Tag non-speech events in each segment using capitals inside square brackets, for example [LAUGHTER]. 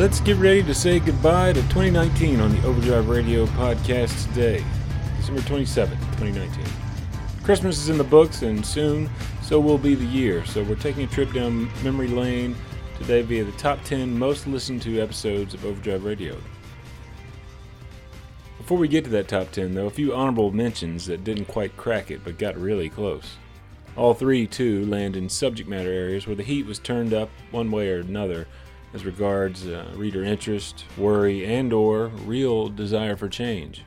let's get ready to say goodbye to 2019 on the Overdrive Radio podcast today, December 27th, 2019. Christmas is in the books, and soon so will be the year. So we're taking a trip down memory lane today via the top 10 most listened to episodes of Overdrive Radio. Before we get to that top 10, though, a few honorable mentions that didn't quite crack it but got really close. All three, too, land in subject matter areas where the heat was turned up one way or another as regards uh, reader interest, worry, and or real desire for change.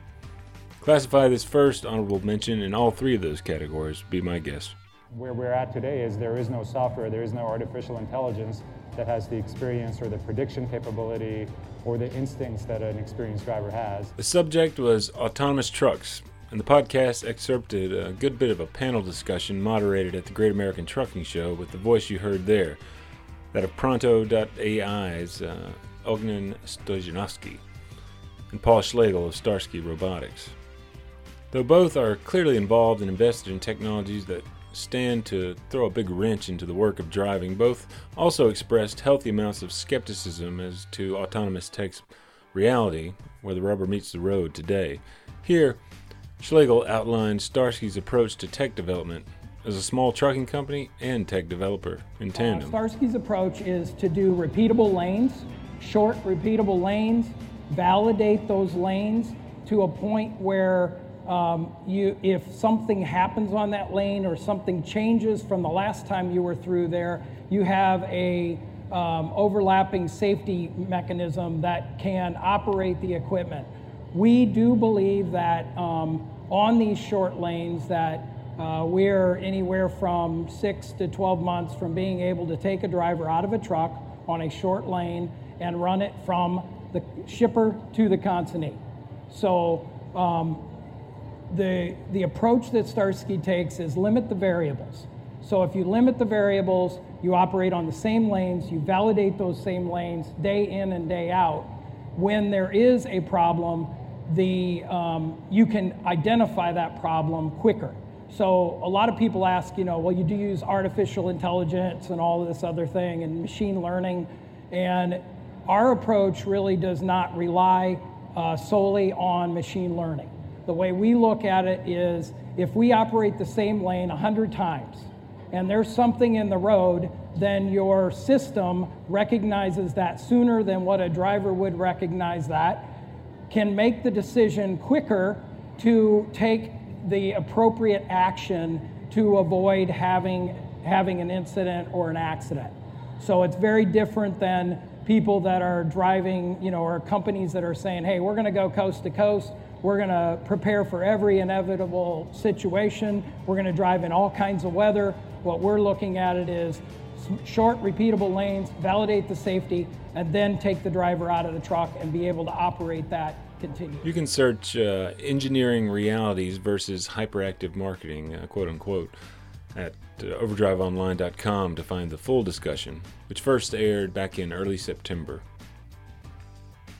Classify this first honorable mention in all three of those categories, be my guess. Where we're at today is there is no software, there is no artificial intelligence that has the experience or the prediction capability or the instincts that an experienced driver has. The subject was autonomous trucks, and the podcast excerpted a good bit of a panel discussion moderated at the Great American Trucking Show with the voice you heard there, that of Pronto.ai's uh, Ognen Stojanovski and Paul Schlegel of Starsky Robotics. Though both are clearly involved and invested in technologies that stand to throw a big wrench into the work of driving, both also expressed healthy amounts of skepticism as to autonomous tech's reality, where the rubber meets the road today. Here, Schlegel outlined Starsky's approach to tech development as a small trucking company and tech developer in tandem. Uh, Starsky's approach is to do repeatable lanes, short repeatable lanes, validate those lanes to a point where um, you, if something happens on that lane or something changes from the last time you were through there, you have a um, overlapping safety mechanism that can operate the equipment. We do believe that um, on these short lanes that uh, we're anywhere from six to 12 months from being able to take a driver out of a truck on a short lane and run it from the shipper to the consignee. So um, the, the approach that Starsky takes is limit the variables. So if you limit the variables, you operate on the same lanes, you validate those same lanes day in and day out. When there is a problem, the, um, you can identify that problem quicker. So a lot of people ask, you know, well, you do use artificial intelligence and all of this other thing and machine learning. And our approach really does not rely uh, solely on machine learning. The way we look at it is if we operate the same lane 100 times and there's something in the road, then your system recognizes that sooner than what a driver would recognize that, can make the decision quicker to take the appropriate action to avoid having, having an incident or an accident. So it's very different than people that are driving, you know, or companies that are saying, hey, we're going to go coast to coast. We're going to prepare for every inevitable situation. We're going to drive in all kinds of weather. What we're looking at it is short, repeatable lanes, validate the safety, and then take the driver out of the truck and be able to operate that continue. You can search uh, engineering realities versus hyperactive marketing, uh, quote unquote, at uh, overdriveonline.com to find the full discussion, which first aired back in early September.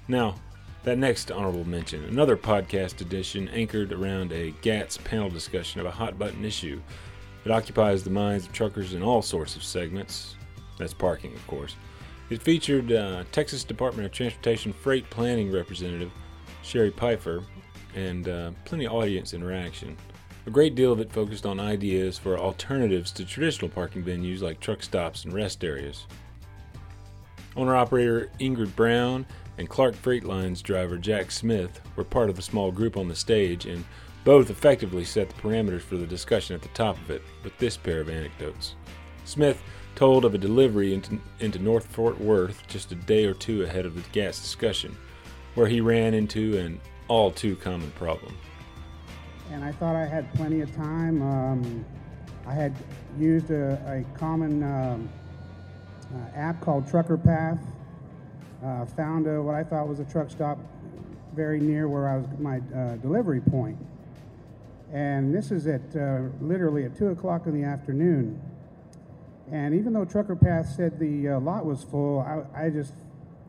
Now, that next honorable mention, another podcast edition anchored around a GATS panel discussion of a hot button issue that occupies the minds of truckers in all sorts of segments. That's parking, of course. It featured uh, Texas Department of Transportation Freight Planning Representative Sherry Pfeiffer and uh, plenty of audience interaction. A great deal of it focused on ideas for alternatives to traditional parking venues like truck stops and rest areas. Owner operator Ingrid Brown and Clark Freight Lines driver Jack Smith were part of a small group on the stage, and both effectively set the parameters for the discussion at the top of it with this pair of anecdotes. Smith told of a delivery into, into North Fort Worth just a day or two ahead of the GATS discussion, where he ran into an all too common problem. And I thought I had plenty of time. Um, I had used a, a common um, uh, app called Trucker Path. Uh, found a, what I thought was a truck stop very near where I was my uh, delivery point. And this is at uh, literally at two o'clock in the afternoon. And even though Trucker Path said the uh, lot was full, I, I, just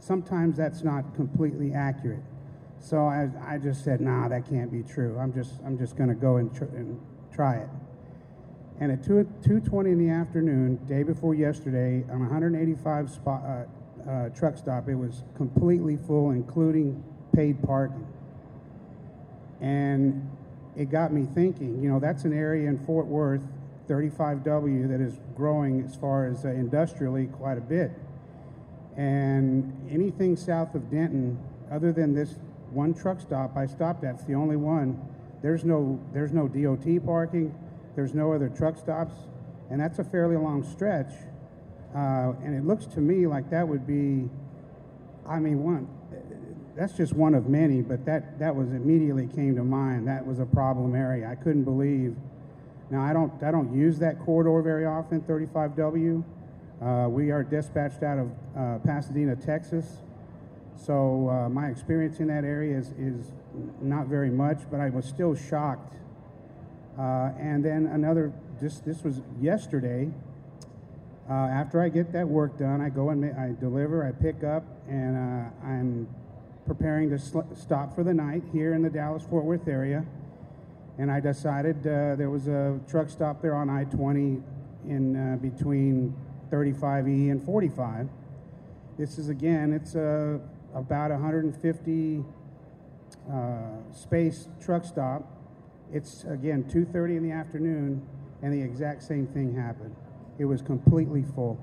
sometimes that's not completely accurate. So I, I just said, nah, that can't be true. I'm just I'm just going to go and, tr- and try it. And at 2 2:20 in the afternoon, day before yesterday, on 185 spot, uh, uh, truck stop. It was completely full, including paid parking. And it got me thinking, you know, that's an area in Fort Worth, 35W, that is growing as far as uh, industrially quite a bit. And anything south of Denton, other than this one truck stop I stopped at, it's the only one, there's no, there's no DOT parking, there's no other truck stops, and that's a fairly long stretch. Uh, and it looks to me like that would be, I mean, one, that's just one of many, but that, that was immediately came to mind. That was a problem area. I couldn't believe. Now, I don't, I don't use that corridor very often, 35W. Uh, we are dispatched out of uh, Pasadena, Texas. So uh, my experience in that area is, is not very much, but I was still shocked. Uh, and then another, this, this was yesterday. Uh, after I get that work done, I go and ma- I deliver, I pick up, and uh, I'm preparing to sl- stop for the night here in the Dallas Fort Worth area. And I decided there was a truck stop there on I 20 in between 35E and 45. This is again, it's uh, about 150 uh, space truck stop. It's again 2:30 in the afternoon, and the exact same thing happened. It was completely full.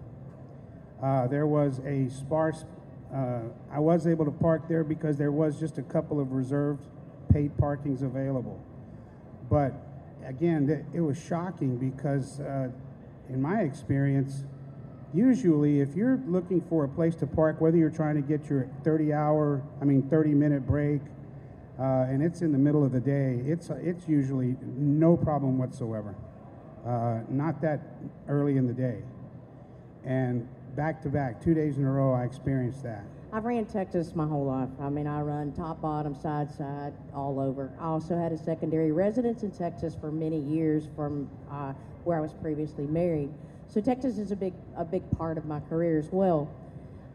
Uh, there was a sparse. Uh, I was able to park there because there was just a couple of reserved paid parkings available. But again, it was shocking because, uh, in my experience, usually if you're looking for a place to park, whether you're trying to get your 30 hour, I mean 30 minute break, uh, and it's in the middle of the day, it's it's usually no problem whatsoever. Uh, not that early in the day, and back to back, two days in a row, I experienced that. I've ran Texas my whole life. I mean, I run top, bottom, side, side, all over. I also had a secondary residence in Texas for many years from uh, where I was previously married. So Texas is a big, a big part of my career as well.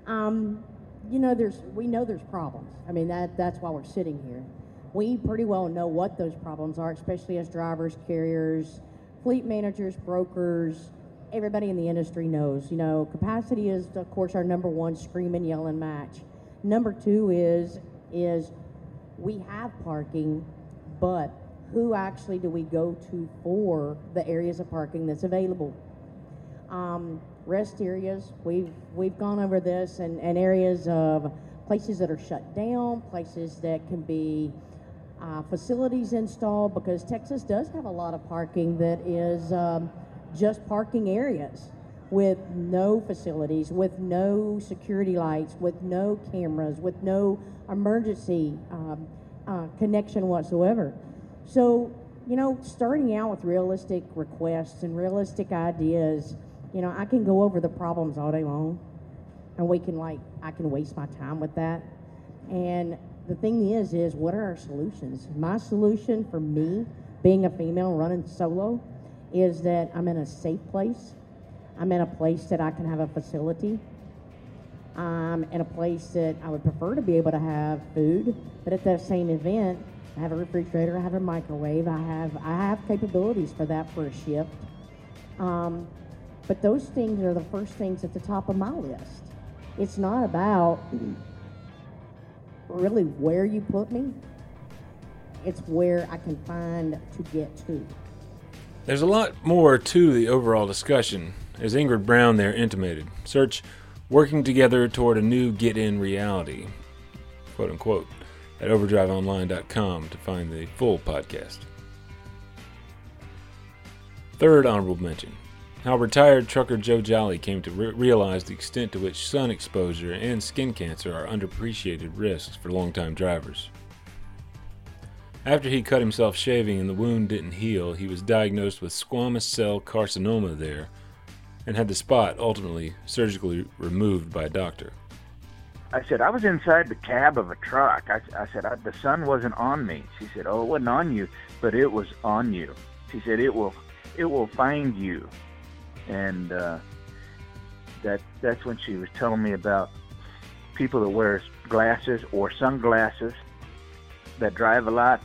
Um, you know, there's, we know there's problems. I mean, that, that's why we're sitting here. We pretty well know what those problems are, especially as drivers, carriers, fleet managers, brokers, everybody in the industry knows. You know, capacity is, of course, our number one scream and yell and match. Number two is is we have parking, but who actually do we go to for the areas of parking that's available? Um, rest areas, we've we've gone over this, and, and areas of places that are shut down, places that can be uh, facilities installed, because Texas does have a lot of parking that is. Um, just parking areas with no facilities, with no security lights, with no cameras, with no emergency um, uh, connection whatsoever. So, you know, starting out with realistic requests and realistic ideas, you know, I can go over the problems all day long, and we can like, I can waste my time with that. And the thing is, is what are our solutions? My solution for me, being a female running solo, is that I'm in a safe place. I'm in a place that I can have a facility. I'm in a place that I would prefer to be able to have food, but at that same event, I have a refrigerator, I have a microwave, I have I have capabilities for that for a shift. Um, but those things are the first things at the top of my list. It's not about really where you put me. It's where I can find to get to. There's a lot more to the overall discussion, as Ingrid Brown there intimated. Search Working Together Toward a New Get In Reality, quote unquote, at overdriveonline.com to find the full podcast. Third honorable mention how retired trucker Joe Jolly came to re- realize the extent to which sun exposure and skin cancer are underappreciated risks for longtime drivers. After he cut himself shaving and the wound didn't heal, he was diagnosed with squamous cell carcinoma there and had the spot ultimately surgically removed by a doctor. I said, I was inside the cab of a truck. I, I said, I, the sun wasn't on me. She said, Oh, it wasn't on you, but it was on you. She said, It will, it will find you. And uh, that that's when she was telling me about people that wear glasses or sunglasses that drive a lot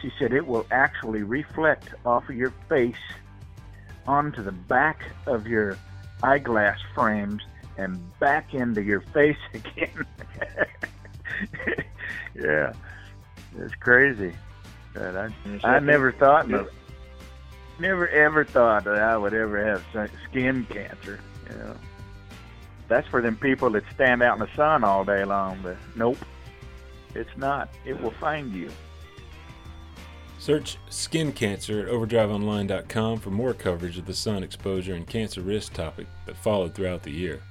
she said it will actually reflect off of your face onto the back of your eyeglass frames and back into your face [LAUGHS] again. [LAUGHS] yeah, it's crazy. But I, I never thought, never ever thought that I would ever have skin cancer. You know, that's for them people that stand out in the sun all day long. But nope, it's not. It will find you. Search skin cancer at overdriveonline.com for more coverage of the sun exposure and cancer risk topic that followed throughout the year.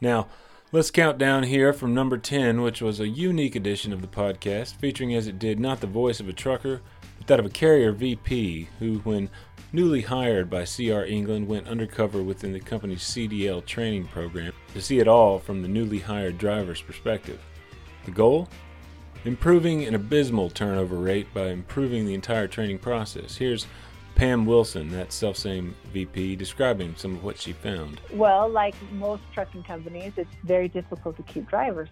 Now, let's count down here from number 10, which was a unique edition of the podcast, featuring as it did not the voice of a trucker, but that of a carrier VP who, when newly hired by CR England, went undercover within the company's CDL training program to see it all from the newly hired driver's perspective. The goal? improving an abysmal turnover rate by improving the entire training process. Here's Pam Wilson, that self-same VP, describing some of what she found. Well, like most trucking companies, it's very difficult to keep drivers,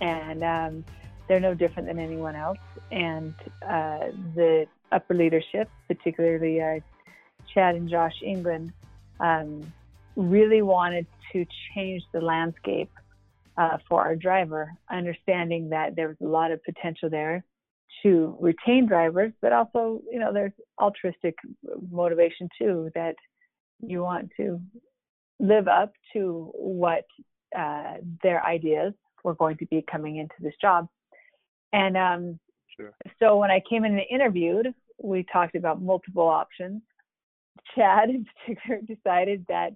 and um, they're no different than anyone else. And uh, the upper leadership, particularly uh, Chad and Josh England, um, really wanted to change the landscape uh, for our driver, understanding that there was a lot of potential there to retain drivers, but also, you know, there's altruistic motivation too that you want to live up to what uh, their ideas were going to be coming into this job. And um, sure. so when I came in and interviewed, we talked about multiple options. Chad in particular [LAUGHS] decided that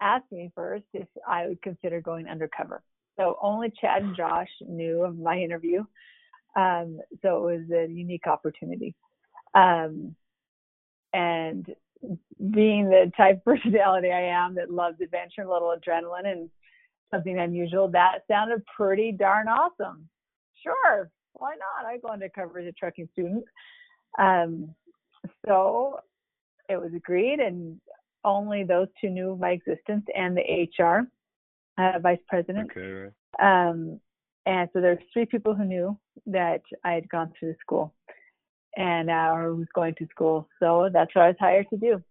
asked me first if I would consider going undercover. So only Chad and Josh knew of my interview. Um, so it was a unique opportunity. Um, and being the type of [LAUGHS] personality I am that loves adventure, a little adrenaline, and something unusual, that sounded pretty darn awesome. Sure, why not? I go undercover as a trucking student. Um, so it was agreed, and only those two knew of my existence and the HR uh, vice president. Okay. Um, and so there's three people who knew that I had gone through the school and uh, or was going to school. So that's what I was hired to do.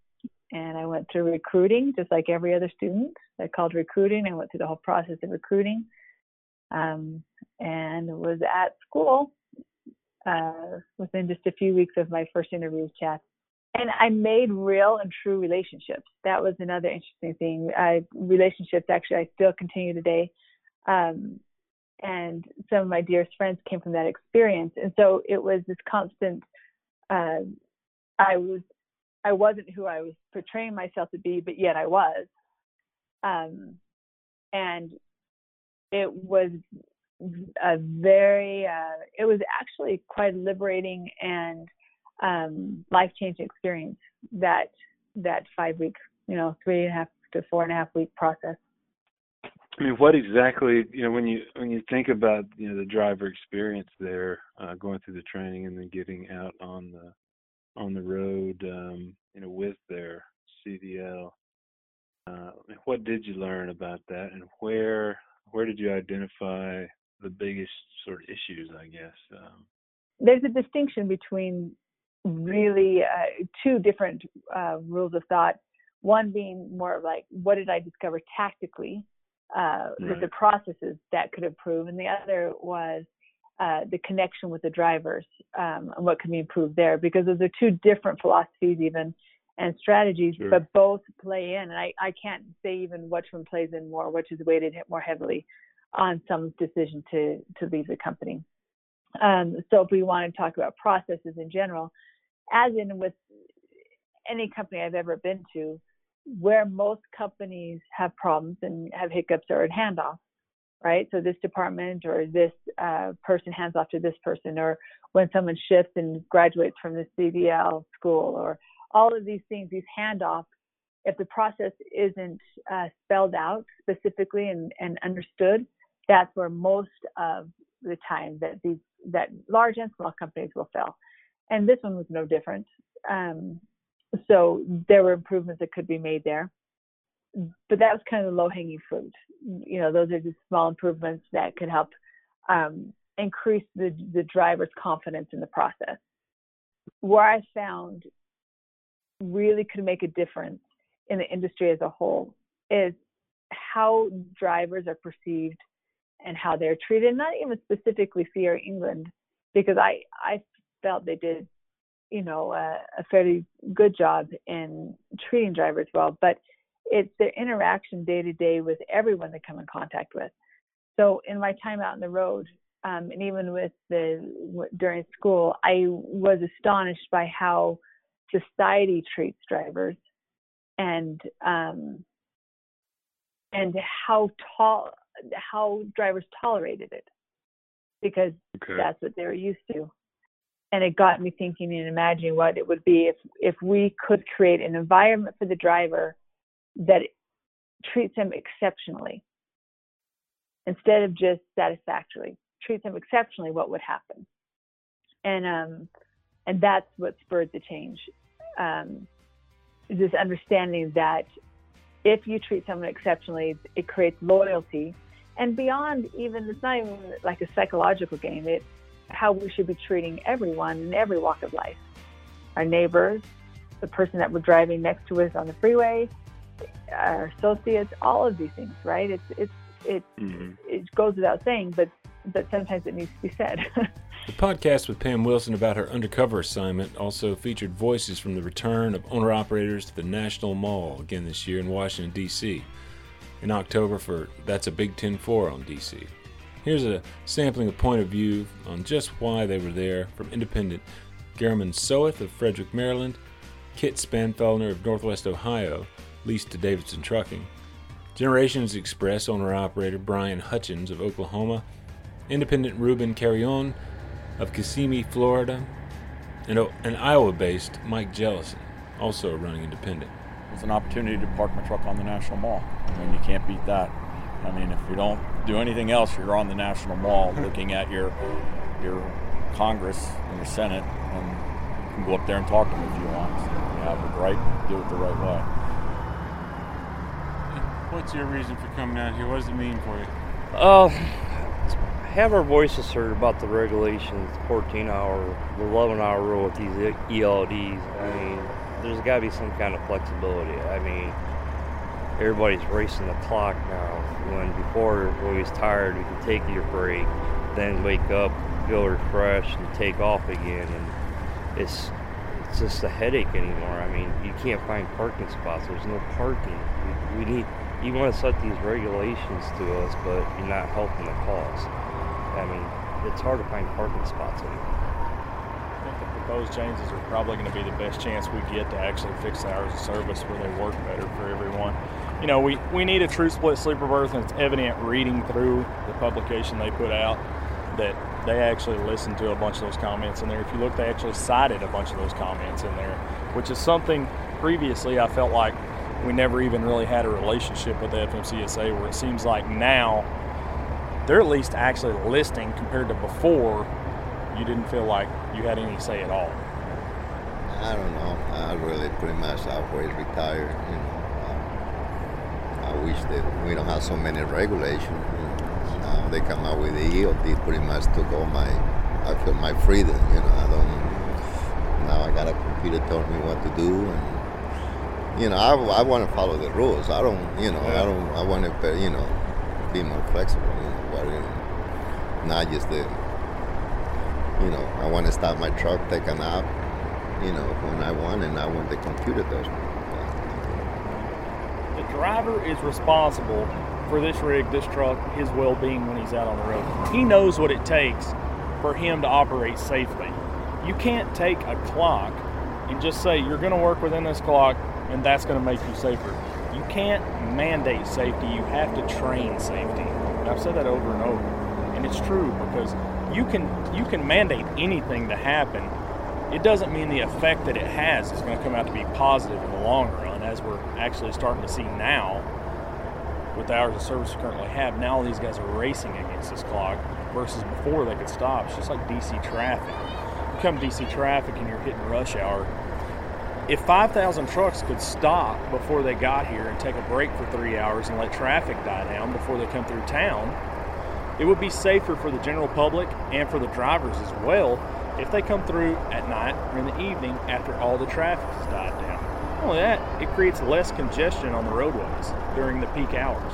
And I went through recruiting just like every other student. I called recruiting. I went through the whole process of recruiting um, and was at school uh, within just a few weeks of my first interview with Chad and I made real and true relationships. That was another interesting thing. I, relationships actually I still continue today. Um, and some of my dearest friends came from that experience. And so it was this constant, uh, I was, I wasn't who I was portraying myself to be, but yet I was. Um, and it was a very, uh, it was actually quite liberating and um, life changing experience that that five week, you know, three and a half to four and a half week process. I mean, what exactly, you know, when you when you think about you know the driver experience there, uh, going through the training and then getting out on the on the road, um, you know, with their CDL, uh, what did you learn about that, and where where did you identify the biggest sort of issues? I guess um, there's a distinction between really uh, two different uh, rules of thought. One being more of like, what did I discover tactically uh, right. with the processes that could improve, and the other was uh, the connection with the drivers um, and what can be improved there, because those are two different philosophies even and strategies, sure. but both play in. And I, I can't say even which one plays in more, which is weighted more heavily on someone's decision to to leave the company. Um, so if we want to talk about processes in general, as in with any company I've ever been to, where most companies have problems and have hiccups or at handoff, right? So this department or this uh, person hands off to this person, or when someone shifts and graduates from the CDL school, or all of these things, these handoffs. If the process isn't uh, spelled out specifically and, and understood, that's where most of the time that these that large and small companies will fail and this one was no different. Um, so there were improvements that could be made there, but that was kind of the low hanging fruit. You know, those are just small improvements that could help um, increase the the driver's confidence in the process. Where I found really could make a difference in the industry as a whole is how drivers are perceived and how they're treated, not even specifically CR England, because I, I felt they did, you know, a, a fairly good job in treating drivers well, but it's their interaction day to day with everyone they come in contact with. So in my time out on the road, um, and even with the during school, I was astonished by how society treats drivers, and um, and how tall how drivers tolerated it because okay. that's what they were used to. And it got me thinking and imagining what it would be if if we could create an environment for the driver that treats them exceptionally instead of just satisfactorily treats them exceptionally what would happen? And um and that's what spurred the change um this understanding that if you treat someone exceptionally it creates loyalty. And beyond even it's not even like a psychological game it's how we should be treating everyone in every walk of life our neighbors the person that we're driving next to us on the freeway our associates all of these things right it's it's it mm-hmm. it goes without saying but but sometimes it needs to be said [LAUGHS] the podcast with pam wilson about her undercover assignment also featured voices from the return of owner operators to the national mall again this year in washington d.c in October for That's a Big Ten 4 on DC. Here's a sampling of point of view on just why they were there from independent Garriman Soeth of Frederick, Maryland, Kit Spanfelner of Northwest Ohio, leased to Davidson Trucking, Generations Express owner operator Brian Hutchins of Oklahoma, independent Ruben Carrion of Kissimmee, Florida, and an Iowa based Mike Jellison, also running independent was an opportunity to park my truck on the National Mall. I mean, you can't beat that. I mean, if you don't do anything else, you're on the National Mall [LAUGHS] looking at your your Congress and your Senate, and you can go up there and talk to them if you want. So you have the right, do it the right way. What's your reason for coming out here? What does it mean for you? Uh, have our voices heard about the regulations, 14 hour, 11 hour rule with these ELDs. I mean, there's got to be some kind of flexibility. I mean, everybody's racing the clock now. When before, when we was tired, we could take your break, then wake up, feel refreshed, and take off again. And it's it's just a headache anymore. I mean, you can't find parking spots. There's no parking. We, we need you want to set these regulations to us, but you're not helping the cause. I mean, it's hard to find parking spots anymore I think the proposed changes are probably going to be the best chance we get to actually fix the hours of service where they work better for everyone. You know, we, we need a true split sleeper berth, and it's evident reading through the publication they put out that they actually listened to a bunch of those comments in there. If you look, they actually cited a bunch of those comments in there, which is something previously I felt like we never even really had a relationship with the FMCSA where it seems like now they're at least actually listening compared to before you didn't feel like you had any say at all? I don't know. I really pretty much always retired. You know, I wish that we don't have so many regulations. Now they come out with the ELD, pretty much took all my, I feel my freedom. You know, I don't. Now I got a computer telling me what to do, and you know, I, I want to follow the rules. I don't, you know, yeah. I don't. I want to, you know, be more flexible. You know, but you know, not just the you know, I want to stop my truck, take a nap, you know, when I want and not when the computer does. Driver is responsible for this rig, this truck, his well-being when he's out on the road. He knows what it takes for him to operate safely. You can't take a clock and just say you're going to work within this clock and that's going to make you safer. You can't mandate safety. You have to train safety. I've said that over and over. And it's true because you can you can mandate anything to happen. It doesn't mean the effect that it has is going to come out to be positive in the long run, as we're actually starting to see now with the hours of service we currently have. Now these guys are racing against this clock versus before they could stop. It's just like DC traffic. You come DC traffic and you're hitting rush hour. If 5,000 trucks could stop before they got here and take a break for three hours and let traffic die down before they come through town, it would be safer for the general public and for the drivers as well if they come through at night or in the evening after all the traffic has died down. Not only that, it creates less congestion on the roadways during the peak hours.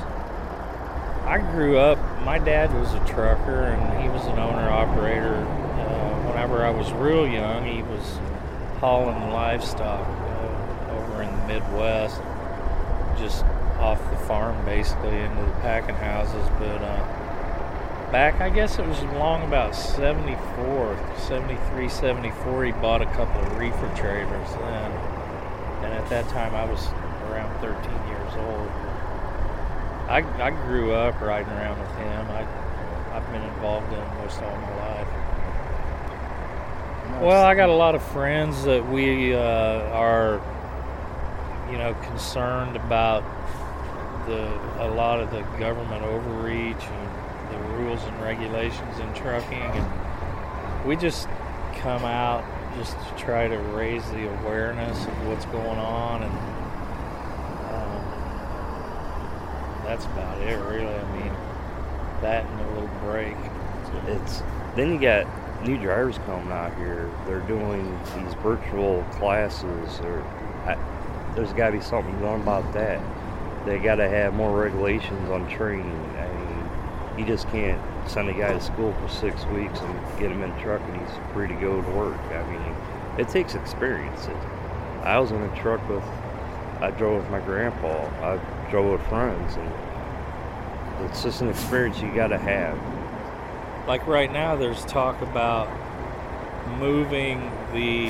I grew up, my dad was a trucker and he was an owner operator. Uh, whenever I was real young, he was hauling livestock uh, over in the Midwest, just off the farm basically into the packing houses. But uh, back, I guess it was along about 74, 73, 74, he bought a couple of reefer trailers then. At that time, I was around 13 years old. I, I grew up riding around with him. I, I've been involved in most all my life. Well, I got a lot of friends that we uh, are, you know, concerned about the a lot of the government overreach and the rules and regulations in trucking, and we just come out just to try to raise the awareness of what's going on and um, that's about it, really. I mean, that and a little break. It's then you got new drivers coming out here. They're doing these virtual classes, or I, there's got to be something done about that. They got to have more regulations on training. You just can't send a guy to school for six weeks and get him in a truck and he's free to go to work. I mean, it takes experience. I was in a truck with, I drove with my grandpa. I drove with friends, and it's just an experience you got to have. Like right now, there's talk about moving the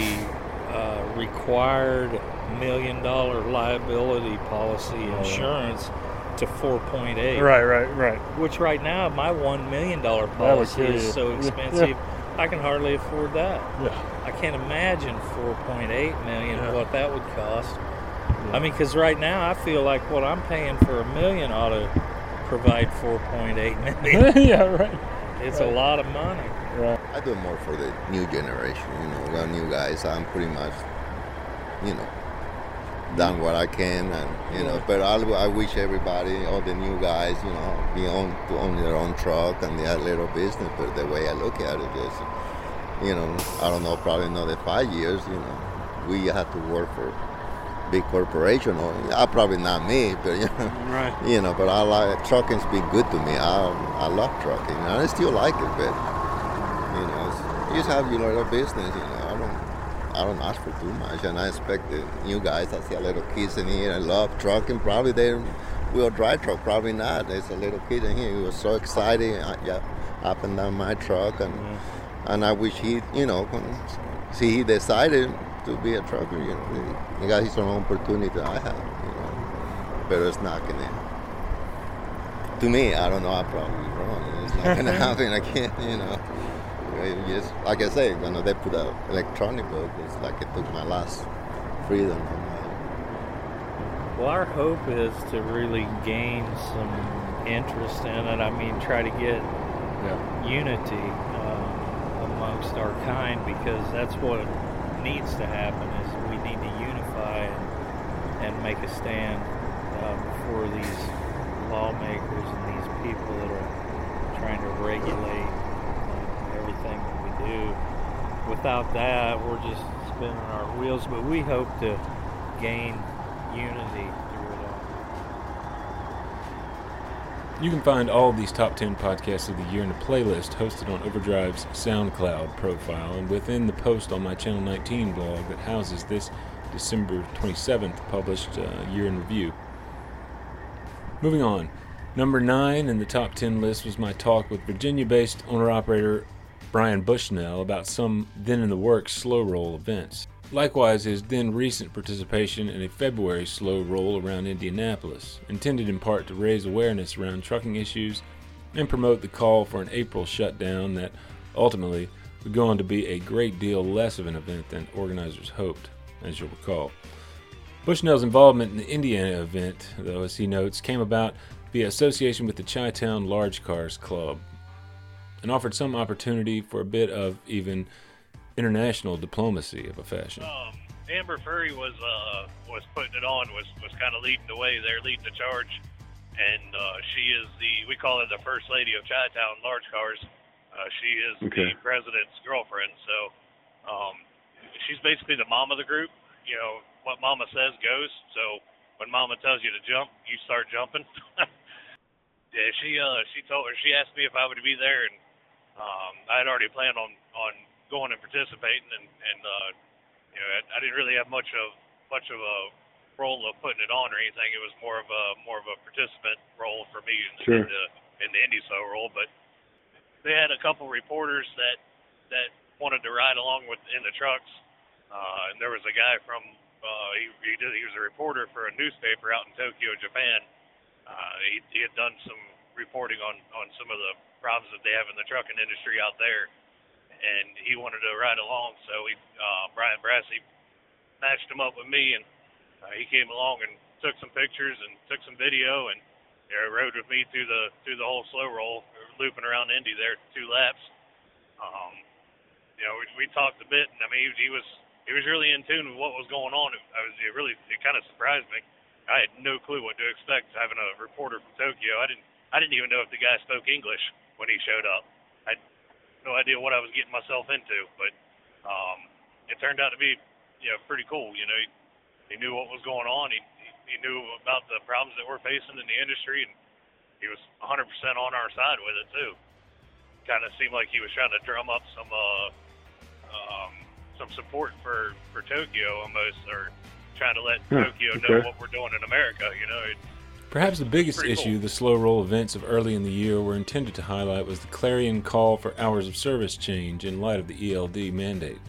uh, required million dollar liability policy insurance to 4.8. Right, right, right. Which right now, my one million dollar policy is so [LAUGHS] expensive, yeah. I can hardly afford that. Yeah. I can't imagine 4.8 million yeah. what that would cost. I mean, because right now I feel like what I'm paying for a million ought to provide 4.8 million. [LAUGHS] yeah, right. It's right. a lot of money. Right. I do more for the new generation. You know, the new guys. I'm pretty much, you know, done what I can, and you know. But I, I wish everybody, all the new guys, you know, be on to own their own truck and their little business. But the way I look at it is, you know, I don't know, probably another five years, you know, we have to work for big corporation or uh, probably not me but you know, right. you know but I like trucking's been good to me I, I love trucking and I still like it but you know you just have your little business you know I don't ask for too much and I expect the new guys I see a little kids in here I love trucking probably they will drive truck probably not there's a little kid in here he was so excited I, yeah, up and down my truck and yeah. and I wish he you know see he decided to be a trucker, you know. He got his own opportunity I have, you know. But it's not gonna. To me, I don't know. I'm probably wrong. It's not gonna [LAUGHS] happen. I can't, you know. Just like I say, you know, they put an electronic book. It's like it took my last freedom. Well, our hope is to really gain some interest in it. I mean, try to get yeah. unity uh, amongst our kind because that's what needs to happen is we need to unify and, and make a stand uh, before these lawmakers and these people that are trying to regulate uh, everything that we do. Without that, we're just spinning our wheels, but we hope to gain unity through it all. You can find all of these top 10 podcasts of the year in a playlist hosted on Overdrive's SoundCloud profile and within the post on my Channel 19 blog that houses this December 27th published uh, year in review. Moving on. Number 9 in the top 10 list was my talk with Virginia based owner operator Brian Bushnell about some then in the works slow roll events. Likewise, his then recent participation in a February slow roll around Indianapolis, intended in part to raise awareness around trucking issues and promote the call for an April shutdown that ultimately would go on to be a great deal less of an event than organizers hoped, as you'll recall. Bushnell's involvement in the Indiana event, though, as he notes, came about via association with the Chi Town Large Cars Club and offered some opportunity for a bit of even international diplomacy of a fashion. Um, Amber Furry was uh, was putting it on, was was kind of leading the way there, leading the charge, and uh, she is the we call her the first lady of Chi-Town Large Cars. Uh, she is okay. the president's girlfriend, so um, she's basically the mom of the group. You know what Mama says goes. So when Mama tells you to jump, you start jumping. [LAUGHS] yeah, she uh she told her she asked me if I would be there, and um, I had already planned on on going and participating, and and uh, you know I, I didn't really have much of much of a role of putting it on or anything. It was more of a more of a participant role for me in, Sure. in the in the IndySo role, but they had a couple reporters that that wanted to ride along with in the trucks, uh, and there was a guy from uh, he he, did, he was a reporter for a newspaper out in Tokyo, Japan. Uh, he, he had done some reporting on on some of the problems that they have in the trucking industry out there, and he wanted to ride along. So he uh, Brian Brassey matched him up with me, and uh, he came along and took some pictures and took some video, and you know, rode with me through the through the whole slow roll, looping around Indy there two laps. Um, you know, we, we talked a bit, and I mean, he, he was he was really in tune with what was going on. It, I was it really it kind of surprised me. I had no clue what to expect having a reporter from Tokyo. I didn't I didn't even know if the guy spoke English when he showed up. I had no idea what I was getting myself into, but um, it turned out to be you know pretty cool. You know, he, he knew what was going on. He, he he knew about the problems that we're facing in the industry, and he was 100% on our side with it too. Kind of seemed like he was trying to drum up some uh, um, some support for for Tokyo almost, or trying to let Hmm, Tokyo know what we're doing in America. You know, it, Perhaps the biggest Pretty issue cool. the slow roll events of early in the year were intended to highlight was the clarion call for hours of service change in light of the ELD mandate.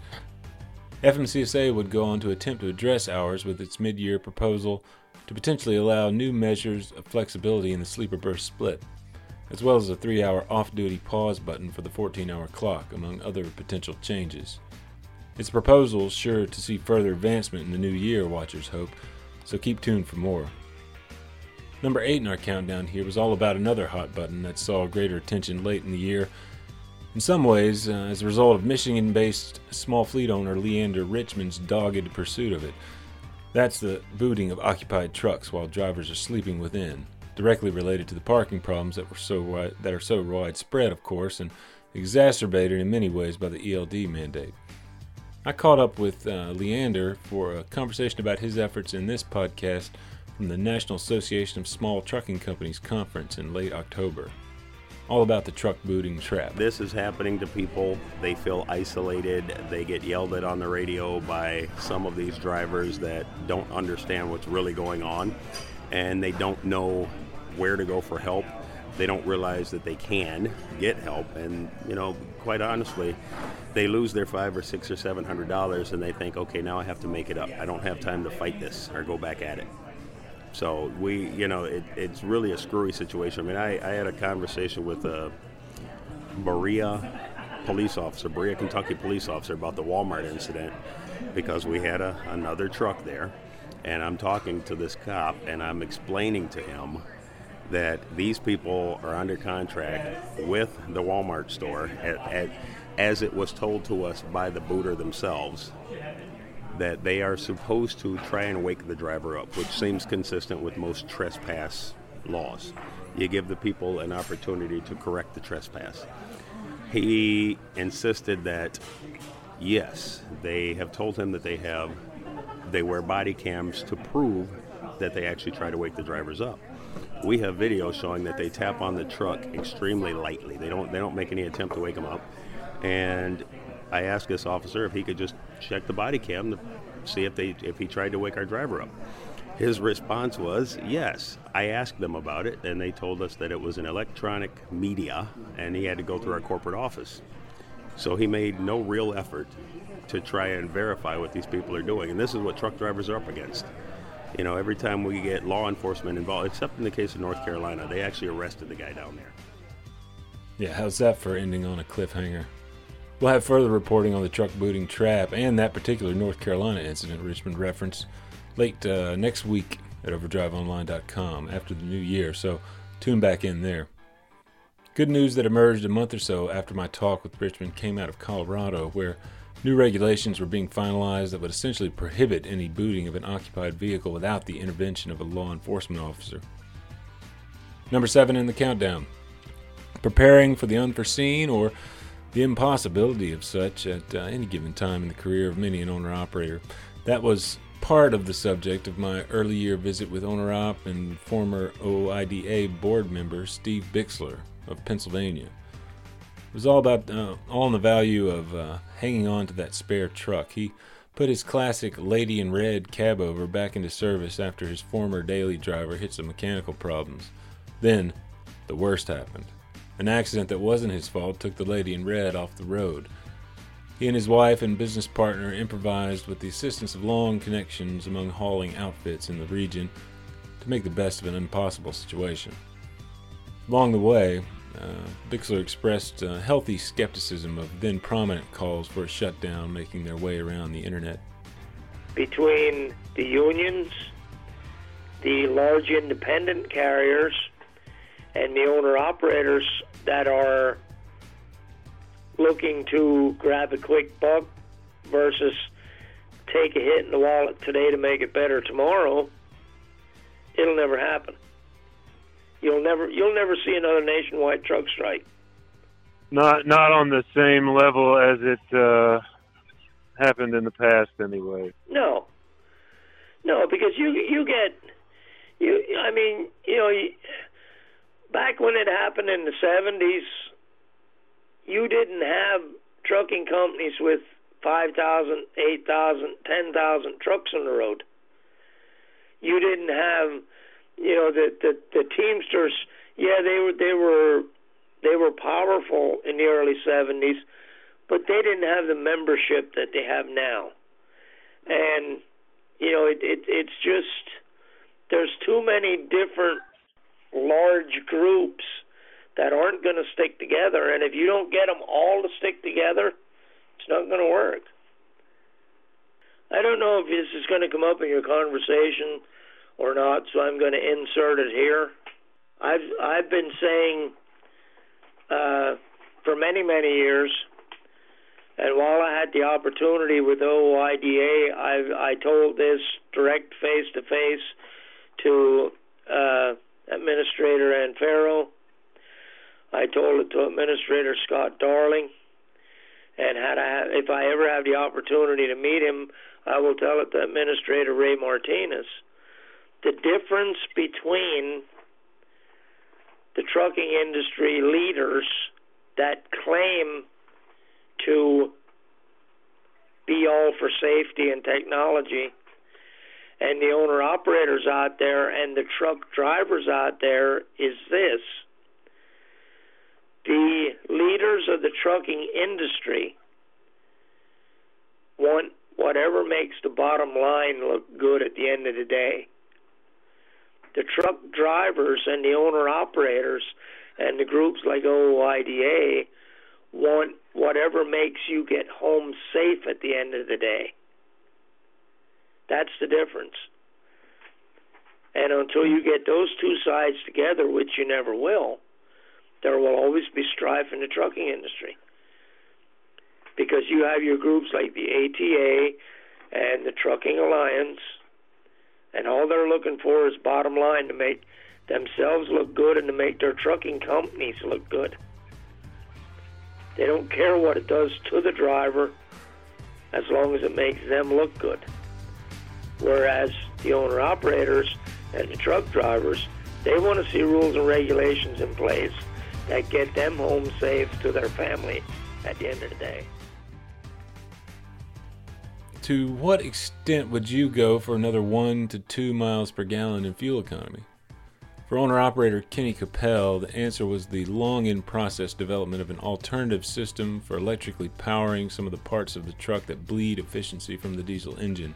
FMCSA would go on to attempt to address hours with its mid year proposal to potentially allow new measures of flexibility in the sleeper berth split, as well as a three hour off duty pause button for the 14 hour clock, among other potential changes. Its proposal is sure to see further advancement in the new year, watchers hope, so keep tuned for more. Number 8 in our countdown here was all about another hot button that saw greater attention late in the year. In some ways, uh, as a result of Michigan based small fleet owner Leander Richmond's dogged pursuit of it. That's the booting of occupied trucks while drivers are sleeping within, directly related to the parking problems that, were so that are so widespread, of course, and exacerbated in many ways by the ELD mandate. I caught up with uh, Leander for a conversation about his efforts in this podcast from the National Association of Small Trucking Companies conference in late October. All about the truck booting trap. This is happening to people. They feel isolated. They get yelled at on the radio by some of these drivers that don't understand what's really going on and they don't know where to go for help. They don't realize that they can get help and you know, quite honestly, they lose their five or six or seven hundred dollars and they think, okay, now I have to make it up. I don't have time to fight this or go back at it. So we, you know, it, it's really a screwy situation. I mean, I, I had a conversation with uh, a Berea police officer, Berea, Kentucky police officer, about the Walmart incident because we had a, another truck there, and I'm talking to this cop and I'm explaining to him that these people are under contract with the Walmart store at, at, as it was told to us by the booter themselves that they are supposed to try and wake the driver up, which seems consistent with most trespass laws. You give the people an opportunity to correct the trespass. He insisted that yes, they have told him that they have they wear body cams to prove that they actually try to wake the drivers up. We have video showing that they tap on the truck extremely lightly. They don't they don't make any attempt to wake them up. And I asked this officer if he could just check the body cam to see if they if he tried to wake our driver up. His response was yes. I asked them about it, and they told us that it was an electronic media, and he had to go through our corporate office. So he made no real effort to try and verify what these people are doing, and this is what truck drivers are up against. You know, every time we get law enforcement involved, except in the case of North Carolina, they actually arrested the guy down there. Yeah, how's that for ending on a cliffhanger? We'll have further reporting on the truck booting trap and that particular North Carolina incident Richmond referenced late uh, next week at overdriveonline.com after the new year, so tune back in there. Good news that emerged a month or so after my talk with Richmond came out of Colorado, where new regulations were being finalized that would essentially prohibit any booting of an occupied vehicle without the intervention of a law enforcement officer. Number seven in the countdown preparing for the unforeseen or the impossibility of such at uh, any given time in the career of many an owner operator. That was part of the subject of my early year visit with owner op and former OOIDA board member Steve Bixler of Pennsylvania. It was all about uh, all in the value of uh, hanging on to that spare truck. He put his classic Lady in Red cab over back into service after his former daily driver hit some mechanical problems. Then, the worst happened. An accident that wasn't his fault took the Lady in Red off the road. He and his wife and business partner improvised with the assistance of long connections among hauling outfits in the region to make the best of an impossible situation. Along the way, uh, Bixler expressed uh, healthy skepticism of then prominent calls for a shutdown making their way around the internet. Between the unions, the large independent carriers, and the owner operators that are looking to grab a quick buck versus take a hit in the wallet today to make it better tomorrow, it'll never happen. You'll never you'll never see another nationwide truck strike. Not not on the same level as it uh, happened in the past, anyway. No, no, because you you get you. I mean, you know, you, back when it happened in the seventies, you didn't have trucking companies with 5,000, 8,000, 10,000 trucks on the road. You didn't have, you know, the, the the Teamsters. Yeah, they were they were they were powerful in the early 70s, but they didn't have the membership that they have now. And you know, it, it it's just there's too many different large groups that aren't going to stick together. And if you don't get them all to stick together, it's not going to work. I don't know if this is going to come up in your conversation or not, so I'm going to insert it here. I've I've been saying uh, for many many years, and while I had the opportunity with OOIDA, I I told this direct face to face to uh, Administrator Anne Ferro I told it to Administrator Scott Darling, and had I if I ever have the opportunity to meet him, I will tell it to Administrator Ray Martinez. The difference between the trucking industry leaders that claim to be all for safety and technology and the owner operators out there and the truck drivers out there is this the leaders of the trucking industry want whatever makes the bottom line look good at the end of the day. The truck drivers and the owner operators and the groups like OOIDA want whatever makes you get home safe at the end of the day. That's the difference. And until you get those two sides together, which you never will, there will always be strife in the trucking industry because you have your groups like the ATA and the Trucking Alliance, and all they're looking for is bottom line to make themselves look good and to make their trucking companies look good. They don't care what it does to the driver as long as it makes them look good. Whereas the owner operators and the truck drivers, they want to see rules and regulations in place that get them home safe to their family at the end of the day. To what extent would you go for another one to two miles per gallon in fuel economy? For owner operator Kenny Capel, the answer was the long in process development of an alternative system for electrically powering some of the parts of the truck that bleed efficiency from the diesel engine,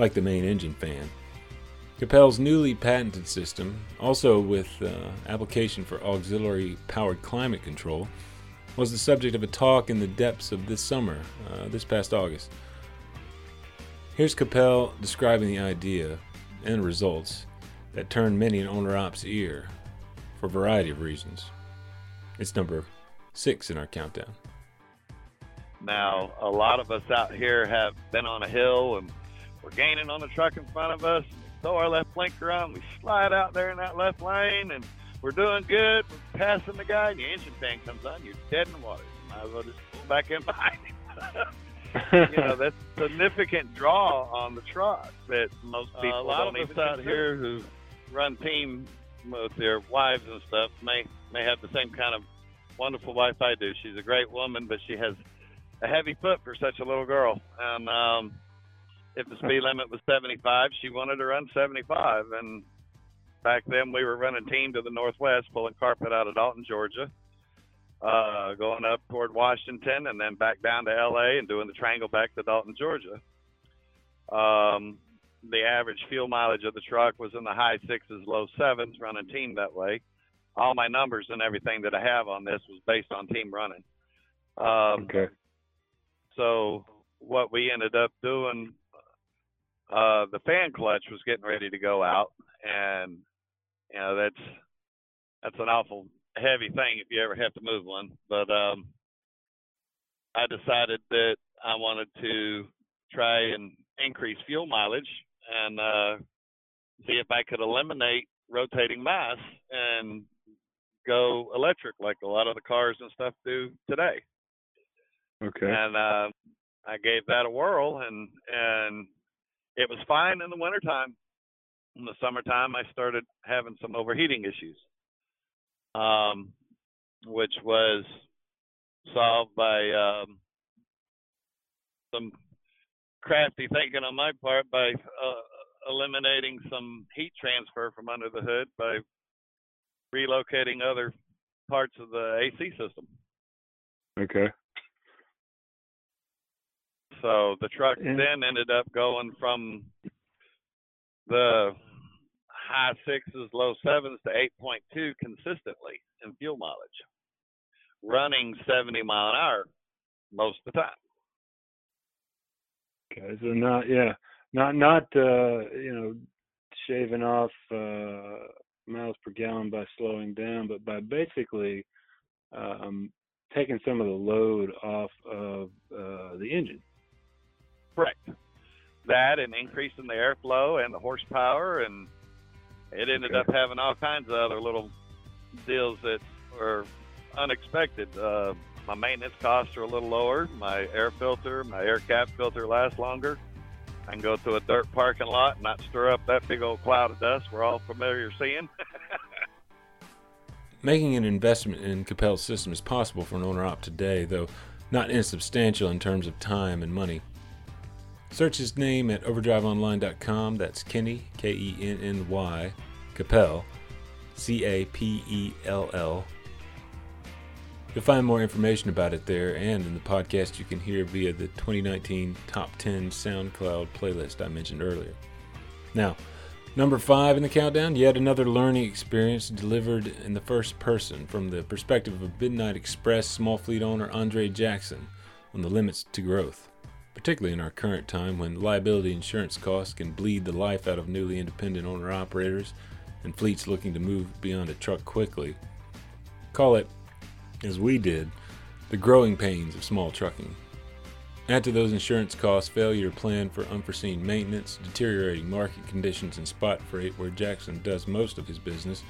like the main engine fan. Capel's newly patented system, also with uh, application for auxiliary powered climate control, was the subject of a talk in the depths of this summer, uh, this past August. Here's Capel describing the idea and results that turned many an owner op's ear for a variety of reasons. It's number six in our countdown. Now, a lot of us out here have been on a hill and we're gaining on the truck in front of us throw our left blinker on, we slide out there in that left lane, and we're doing good. We're passing the guy, and the engine fan comes on, you're dead in the water. You might as well just pull back in behind him. [LAUGHS] you know that's significant draw on the truck that most people uh, a lot of us out consider. here who run team with their wives and stuff may may have the same kind of wonderful wife I do. She's a great woman, but she has a heavy foot for such a little girl. And um, if the speed limit was 75, she wanted to run 75. And back then, we were running team to the northwest, pulling carpet out of Dalton, Georgia, uh, going up toward Washington, and then back down to L.A. and doing the triangle back to Dalton, Georgia. Um, the average fuel mileage of the truck was in the high sixes, low sevens, running team that way. All my numbers and everything that I have on this was based on team running. Um, Okay. so what we ended up doing, uh, the fan clutch was getting ready to go out, and you know that's that's an awful heavy thing if you ever have to move one. But um, I decided that I wanted to try and increase fuel mileage and uh, see if I could eliminate rotating mass and go electric like a lot of the cars and stuff do today. Okay. And uh, I gave that a whirl, and and it was fine in the wintertime. In the summertime, I started having some overheating issues, um, which was solved by um, some crafty thinking on my part by uh, eliminating some heat transfer from under the hood by relocating other parts of the AC system. Okay. So the truck Yeah. then ended up going from the high sixes, low sevens to 8.2 consistently in fuel mileage, running 70 mile an hour most of the time. Okay. So not yeah, not not uh, you know shaving off uh, miles per gallon by slowing down, but by basically um, taking some of the load off of uh, the engine. Correct. That and increasing the airflow and the horsepower, and it ended Okay. up having all kinds of other little deals that were unexpected. Uh, my maintenance costs are a little lower. My air filter, my air cap filter lasts longer. I can go to a dirt parking lot and not stir up that big old cloud of dust we're all familiar seeing. [LAUGHS] Making an investment in Capel's system is possible for an owner op today, though not insubstantial in terms of time and money. Search his name at overdriveonline.com. That's Kenny, K E N N Y, Capel, C A P E L L. You'll find more information about it there and in the podcast you can hear via the 2019 Top 10 SoundCloud playlist I mentioned earlier. Now, Number five in the countdown, yet another learning experience delivered in the first person from the perspective of Midnight Express small fleet owner Andre Jackson on the limits to growth, particularly in our current time when liability insurance costs can bleed the life out of newly independent owner operators and fleets looking to move beyond a truck quickly. Call it, as we did, the growing pains of small trucking. Add to those insurance costs failure to plan for unforeseen maintenance, deteriorating market conditions in spot freight where Jackson does most of his business,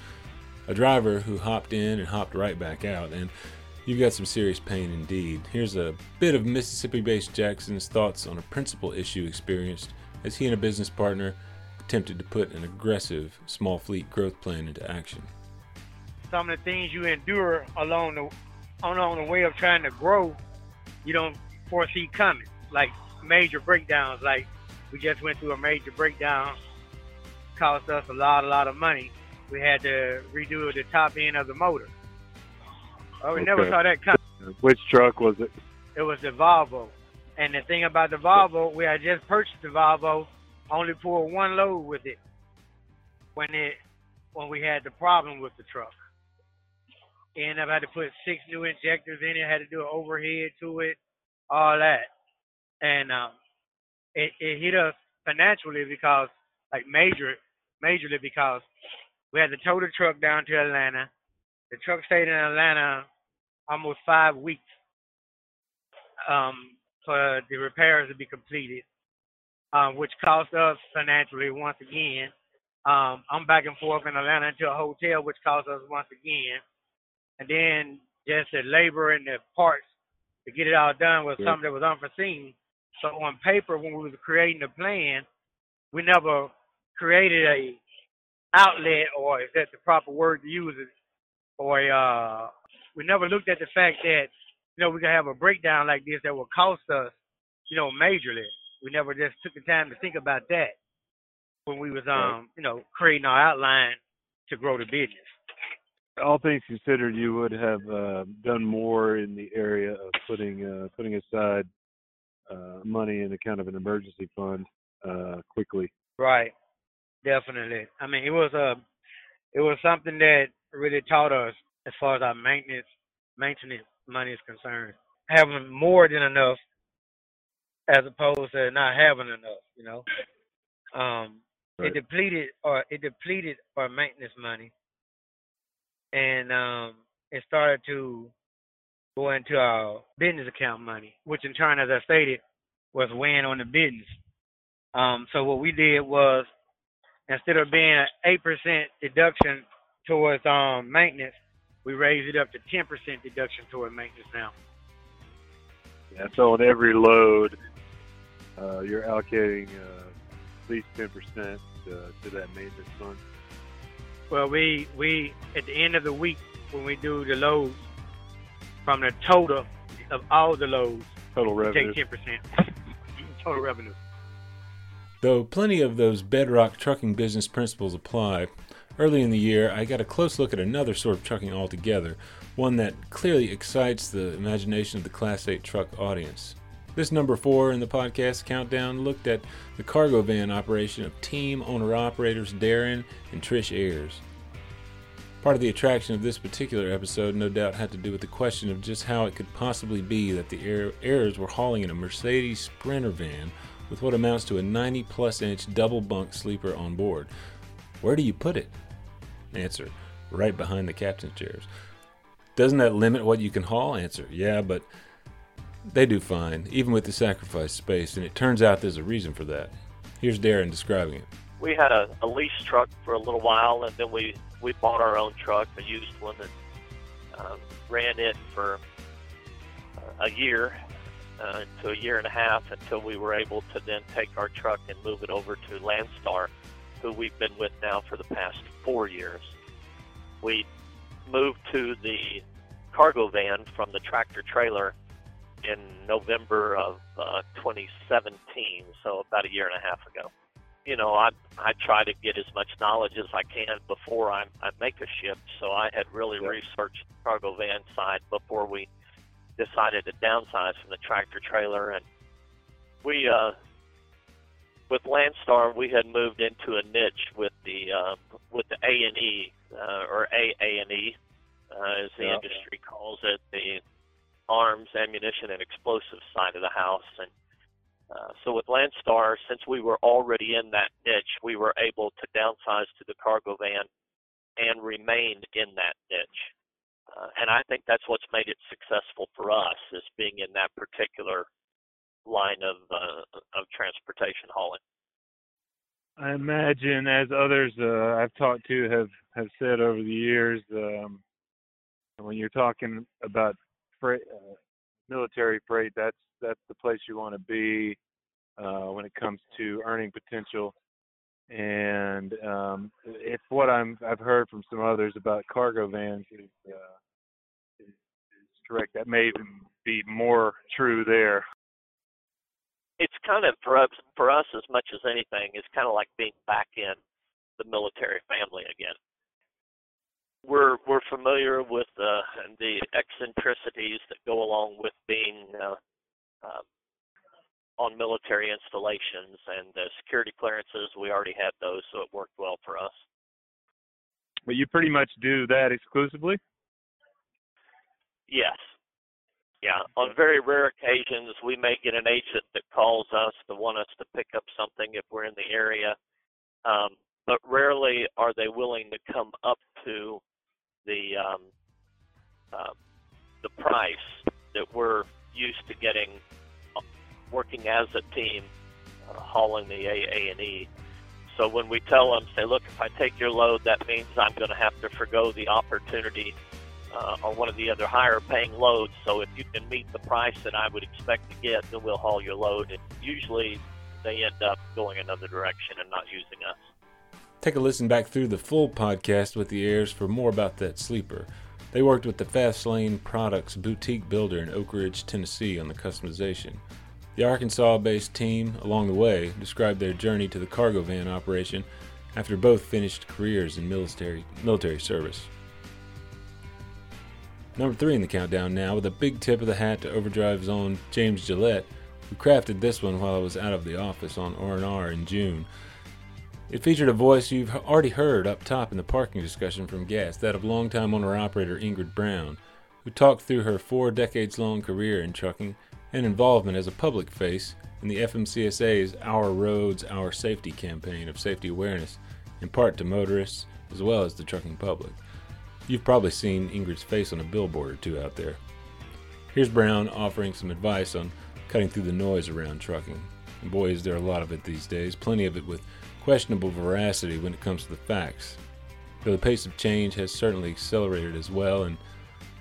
a driver who hopped in and hopped right back out, and you've got some serious pain indeed. Here's a bit of Mississippi based Jackson's thoughts on a principal issue experienced as he and a business partner attempted to put an aggressive small fleet growth plan into action. some of the things you endure along the along the way of trying to grow, you don't foresee coming. Like major breakdowns, like we just went through a major breakdown, cost us a lot, a lot of money. We had to redo the top end of the motor. Oh, we never saw that coming. Which truck was it? It was the Volvo, and the thing about the Volvo, we had just purchased the Volvo, only pulled one load with it when it when we had the problem with the truck. And I had to put six new injectors in it, had to do an overhead to it, all that. And um, it, it hit us financially because, like, major, majorly because we had to tow the truck down to Atlanta. The truck stayed in Atlanta almost five weeks um, for the repairs to be completed, um, which cost us financially once again. Um, I'm back and forth in Atlanta to a hotel, which cost us once again. And then just the labor and the parts to get it all done was Yeah. something that was unforeseen. So on paper, when we was creating the plan, we never created a outlet, or is that the proper word to use it, or uh, we never looked at the fact that you know we could have a breakdown like this that will cost us, you know, majorly. We never just took the time to think about that when we was um, you know, creating our outline to grow the business. All things considered, you would have uh, done more in the area of putting uh, putting aside uh, money in a kind of an emergency fund uh, quickly. Right. Definitely. I mean, it was a, it was something that really taught us as far as our maintenance, maintenance money is concerned, having more than enough, as opposed to not having enough. You know, um, Right. it depleted or it depleted our maintenance money, and um, it started to go into our business account money, which in turn, as I stated, was weighing on the business. Um, so what we did was instead of being an eight percent deduction towards um maintenance, we raise it up to ten percent deduction toward maintenance now. Yeah, so on every load, uh, you're allocating uh, at least ten percent to that maintenance fund. Well, we we at the end of the week when we do the loads from the total of all the loads, Total we revenue. take ten percent [LAUGHS] total revenue. Though plenty of those bedrock trucking business principles apply, early in the year I got a close look at another sort of trucking altogether, one that clearly excites the imagination of the Class 8 truck audience. This number four in the podcast countdown looked at the cargo van operation of team owner operators Darren and Trish Ayers. Part of the attraction of this particular episode, no doubt, had to do with the question of just how it could possibly be that the Ayers were hauling in a Mercedes Sprinter van with what amounts to a 90 plus inch double bunk sleeper on board. Where do you put it? Answer Right behind the captain's chairs. Doesn't that limit what you can haul? Answer Yeah, but they do fine, even with the sacrifice space, and it turns out there's a reason for that. Here's Darren describing it. we had a, a lease truck for a little while, and then we we bought our own truck, a used one, and um, ran it for a year uh, to a year and a half until we were able to then take our truck and move it over to Landstar, who we've been with now for the past four years. We moved to the cargo van from the tractor trailer in November of uh, 2017, so about a year and a half ago you know, I I try to get as much knowledge as I can before I I make a ship. So I had really researched the cargo van side before we decided to downsize from the tractor trailer, and we uh, with Landstar we had moved into a niche with the uh, with the A and E uh, or A A and E uh, as the Yeah. industry calls it, the arms, ammunition, and explosives side of the house, and uh, so with Landstar, since we were already in that niche, we were able to downsize to the cargo van and remain in that niche. Uh, and I think that's what's made it successful for us is being in that particular line of uh, of transportation hauling. I imagine, as others uh, I've talked to have have said over the years, um, when you're talking about freight, uh, military freight, that's that's the place you want to be when it comes to earning potential. And um, if what I'm I've heard from some others about cargo vans is, uh, is, is correct, that may even be more true there. It's kind of for us for us as much as anything. It's kind of like being back in the military family again. We're we're familiar with uh, the eccentricities that go along with being uh, uh, on military installations and the security clearances. We already had those, so it worked well for us. But you pretty much do that exclusively. Yes. Yeah. On very rare occasions, we may get an agent that calls us to want us to pick up something if we're in the area. Um, but rarely are they willing to come up to the um, uh, the price that we're used to getting uh, working as a team uh, hauling the A and E. So when we tell them, say, look, if I take your load, that means I'm going to have to forego the opportunity uh, or one of the other higher paying loads. So if you can meet the price that I would expect to get, then we'll haul your load. And usually they end up going another direction and not using us. Take a listen back through the full podcast with the Ayers for more about that sleeper. They worked with the Fastlane Products boutique builder in Oak Ridge, Tennessee on the customization. The Arkansas based team, along the way, described their journey to the cargo van operation after both finished careers in military, military service. Number three in the countdown now, with a big tip of the hat to Overdrive's own James Gillette, who crafted this one while I was out of the office on R&R in June. It featured a voice you've already heard up top in the parking discussion from GATS, that of longtime owner-operator Ingrid Brown, who talked through her four decades-long career in trucking and involvement as a public face in the FMCSA's Our Roads, Our Safety campaign of safety awareness, in part to motorists as well as the trucking public. You've probably seen Ingrid's face on a billboard or two out there. Here's Brown offering some advice on cutting through the noise around trucking. And boy, is there a lot of it these days, plenty of it with questionable veracity when it comes to the facts. Though the pace of change has certainly accelerated as well, and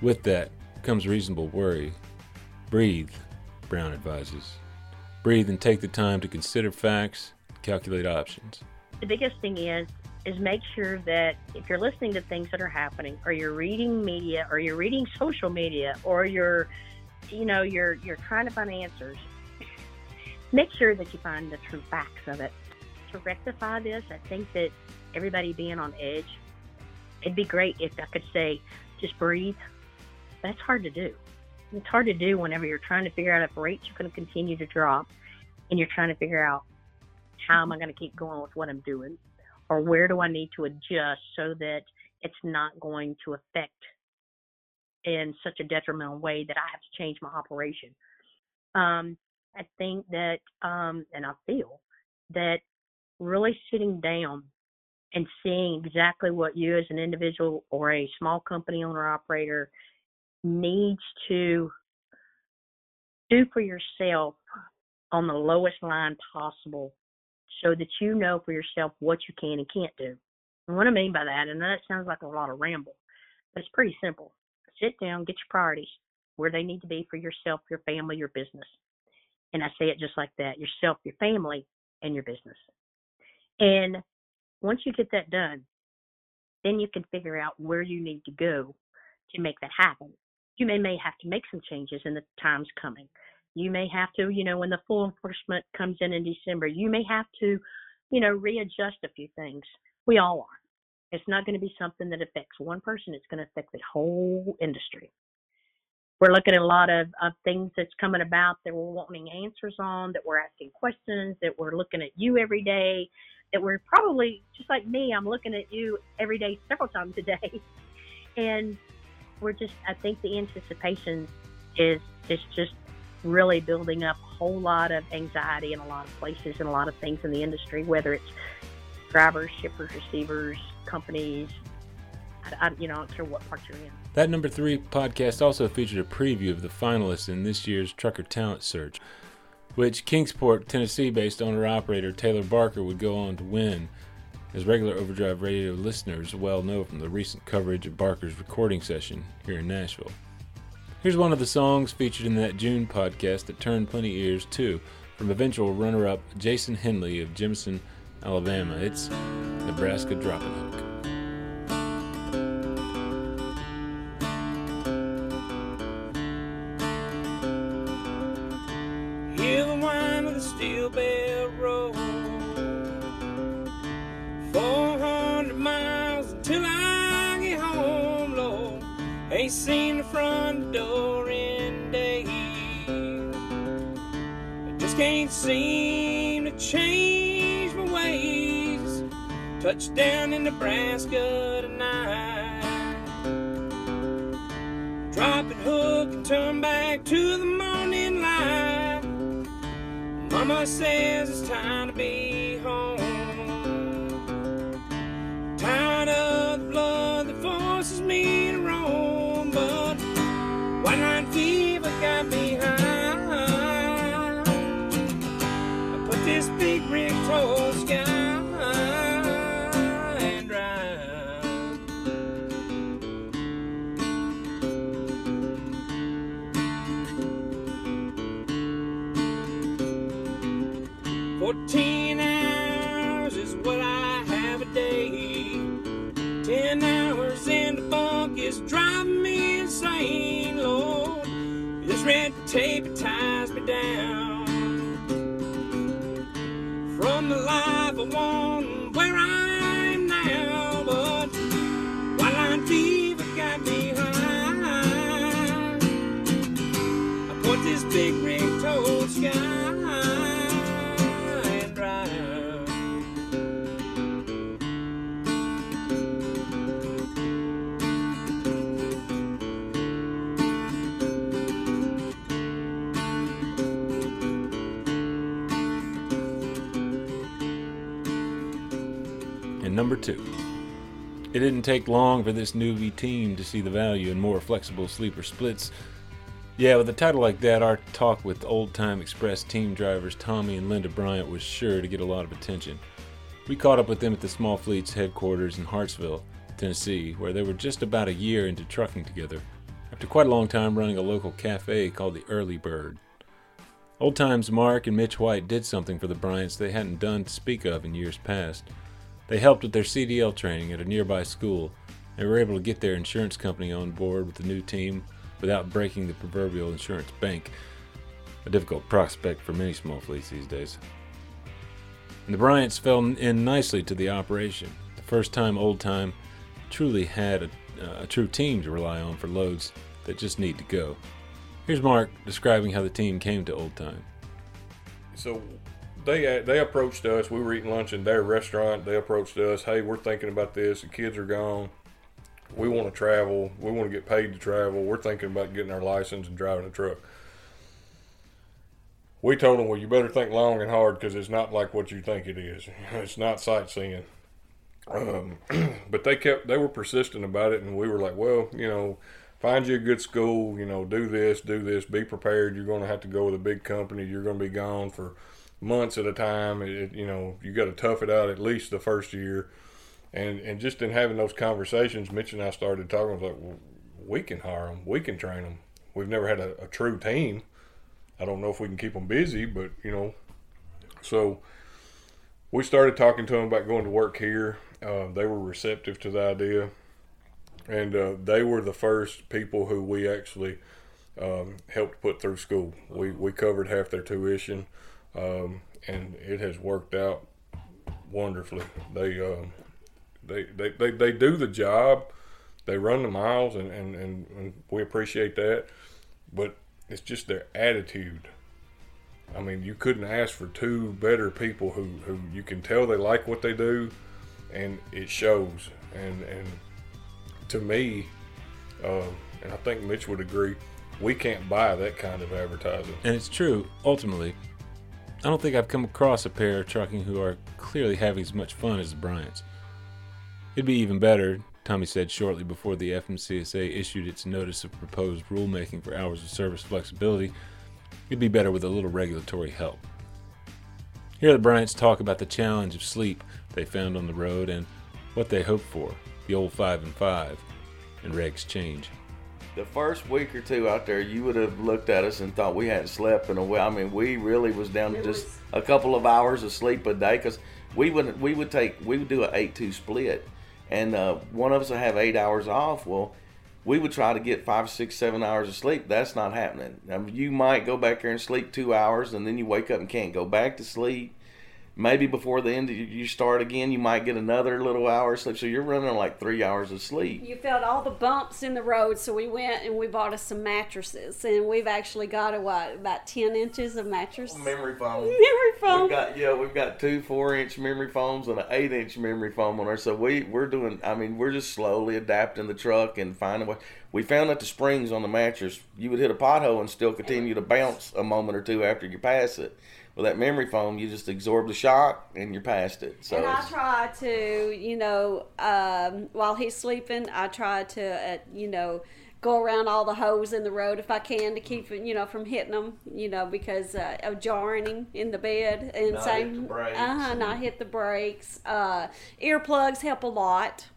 with that comes reasonable worry. Breathe, Brown advises. Breathe and take the time to consider facts, calculate options. The biggest thing is is make sure that if you're listening to things that are happening or you're reading media or you're reading social media or you're you know you're you're trying to find answers make sure that you find the true facts of it. To rectify this i think that everybody being on edge it'd be great if i could say just breathe. That's hard to do. It's hard to do whenever you're trying to figure out if rates are going to continue to drop and you're trying to figure out how am i going to keep going with what i'm doing or where do I need to adjust so that it's not going to affect in such a detrimental way that I have to change my operation. Um, I think that, um, and I feel that really sitting down and seeing exactly what you as an individual or a small company owner operator needs to do for yourself on the lowest line possible so that you know for yourself what you can and can't do. And what I mean by that, and that sounds like a lot of ramble, but it's pretty simple. Sit down, get your priorities where they need to be for yourself, your family, your business. And I say it just like that yourself, your family, and your business. And once you get that done, then you can figure out where you need to go to make that happen. You may, may have to make some changes in the times coming. You may have to, you know, when the full enforcement comes in in December, you may have to, you know, readjust a few things. We all are. It's not going to be something that affects one person, it's going to affect the whole industry. We're looking at a lot of, of things that's coming about that we're wanting answers on, that we're asking questions, that we're looking at you every day, that we're probably, just like me, I'm looking at you every day, several times a day. [LAUGHS] And we're just, I think the anticipation is, is just really building up a whole lot of anxiety in a lot of places and a lot of things in the industry, whether it's drivers, shippers, receivers, companies. I, I, you know, I don't care what part you're in. That number three podcast also featured a preview of the finalists in this year's Trucker Talent Search, which Kingsport, Tennessee based owner operator Taylor Barker would go on to win. As regular Overdrive Radio listeners well know from the recent coverage of Barker's recording session here in Nashville. Here's one of the songs featured in that June podcast that turned plenty ears too, from eventual runner up Jason Henley of Jemison, Alabama. It's Nebraska Dropping Hook. Hear the whine of the steel roll. 400 miles I get home, Lord. Ain't seen the front can't seem to change my ways. Touchdown in Nebraska tonight. Drop it hook and turn back to the morning light. Mama says it's time to be down. From the life I want, number two. It didn't take long for this newbie team to see the value in more flexible sleeper splits. Yeah, with a title like that, our talk with old time express team drivers Tommy and Linda Bryant was sure to get a lot of attention. We caught up with them at the Small Fleets headquarters in Hartsville, Tennessee, where they were just about a year into trucking together, after quite a long time running a local cafe called the Early Bird. Old times Mark and Mitch White did something for the Bryants they hadn't done to speak of in years past. They helped with their CDL training at a nearby school and were able to get their insurance company on board with the new team without breaking the proverbial insurance bank, a difficult prospect for many small fleets these days. And the Bryants fell in nicely to the operation, the first time Old Time truly had a, a true team to rely on for loads that just need to go. Here's Mark describing how the team came to Old Time. So they they approached us. We were eating lunch in their restaurant. They approached us. Hey, we're thinking about this. The kids are gone. We want to travel. We want to get paid to travel. We're thinking about getting our license and driving a truck. We told them, well, you better think long and hard because it's not like what you think it is. [LAUGHS] It's not sightseeing. Um, [CLEARS THROAT] but they kept they were persistent about it, and we were like, well, you know, find you a good school. You know, do this, do this. Be prepared. You're going to have to go with a big company. You're going to be gone for months at a time. It, you know, you got to tough it out at least the first year. And and just in having those conversations, Mitch and I started talking. I was like, well, we can hire them. We can train them. We've never had a, a true team. I don't know if we can keep them busy, but you know, so we started talking to them about going to work here. Uh, they were receptive to the idea, and uh, they were the first people who we actually um, helped put through school. We we covered half their tuition, um, and it has worked out wonderfully. They, um, they, they, they, they do the job. They run the miles, and, and, and, and we appreciate that. But it's just their attitude. I mean, you couldn't ask for two better people who, who you can tell they like what they do, and it shows. And and to me, uh, and I think Mitch would agree, we can't buy that kind of advertising. And it's true, ultimately. I don't think I've come across a pair of trucking who are clearly having as much fun as the Bryants. It'd be even better, Tommy said shortly before the FMCSA issued its notice of proposed rulemaking for hours of service flexibility. It'd be better with a little regulatory help. Here the Bryants talk about the challenge of sleep they found on the road and what they hope for, the old five and five, and regs change. The first week or two out there, you would have looked at us and thought we hadn't slept in a while. I mean, we really was down to just a couple of hours of sleep a day because we would we would take we would do an eight two split, and uh, one of us would have eight hours off. Well, we would try to get five, six, seven hours of sleep. That's not happening. I mean, you might go back there and sleep two hours, and then you wake up and can't go back to sleep. Maybe before the end, you start again. You might get another little hour of sleep. So you're running like three hours of sleep. You felt all the bumps in the road, so we went and we bought us some mattresses, and we've actually got a what about ten inches of mattress oh, Memory foam. Memory foam. We've got yeah, we've got two four inch memory foams and an eight inch memory foam on there. So we we're doing. I mean, we're just slowly adapting the truck and finding what we found that the springs on the mattress. You would hit a pothole and still continue to bounce a moment or two after you pass it. With that memory foam, you just absorb the shock and you're past it. So and I try to, you know, um, while he's sleeping, I try to, uh, you know, go around all the holes in the road if I can to keep, it, you know, from hitting them, you know, because uh, of jarring him in the bed and Not same, hit the brakes uh huh, not hit the brakes. Uh, earplugs help a lot.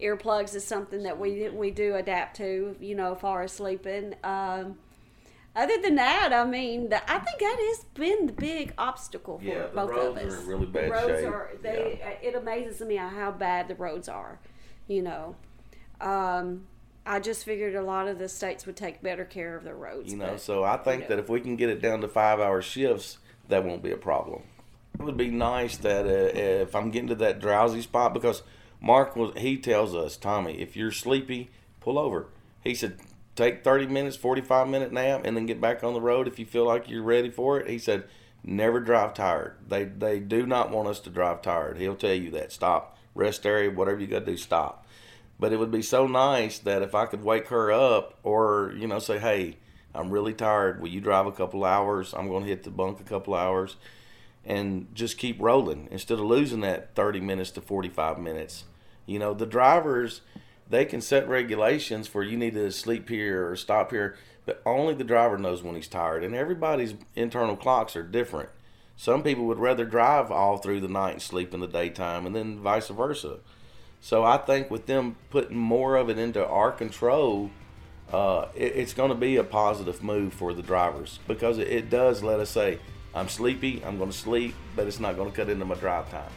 Earplugs is something that we we do adapt to, you know, as far as sleeping. Um, other than that, I mean, the, I think that has been the big obstacle for Yeah, both of us. are in really bad roads shape. Are, they, uh, It amazes me how bad the roads are. You know, um, I just figured a lot of the states would take better care of their roads. You know, but, so I think know. that if we can get it down to five hour shifts, that won't be a problem. It would be nice that uh, if I'm getting to that drowsy spot, because Mark was, he tells us, Tommy, if you're sleepy, pull over. He said, take 30 minutes, 45 minute nap, and then get back on the road if you feel like you're ready for it. He said, never drive tired. They they do not want us to drive tired. He'll tell you that. Stop, rest area, whatever you got to do, stop. But it would be so nice that if I could wake her up or, you know, say, hey, I'm really tired. Will you drive a couple hours? I'm going to hit the bunk a couple hours and just keep rolling instead of losing that 30 minutes to 45 minutes. You know, the drivers, they can set regulations for you need to sleep here or stop here, but only the driver knows when he's tired. And everybody's internal clocks are different. Some people would rather drive all through the night and sleep in the daytime, and then vice versa. So I think with them putting more of it into our control, uh, it, it's going to be a positive move for the drivers because it, it does let us say, I'm sleepy, I'm going to sleep, but it's not going to cut into my drive time.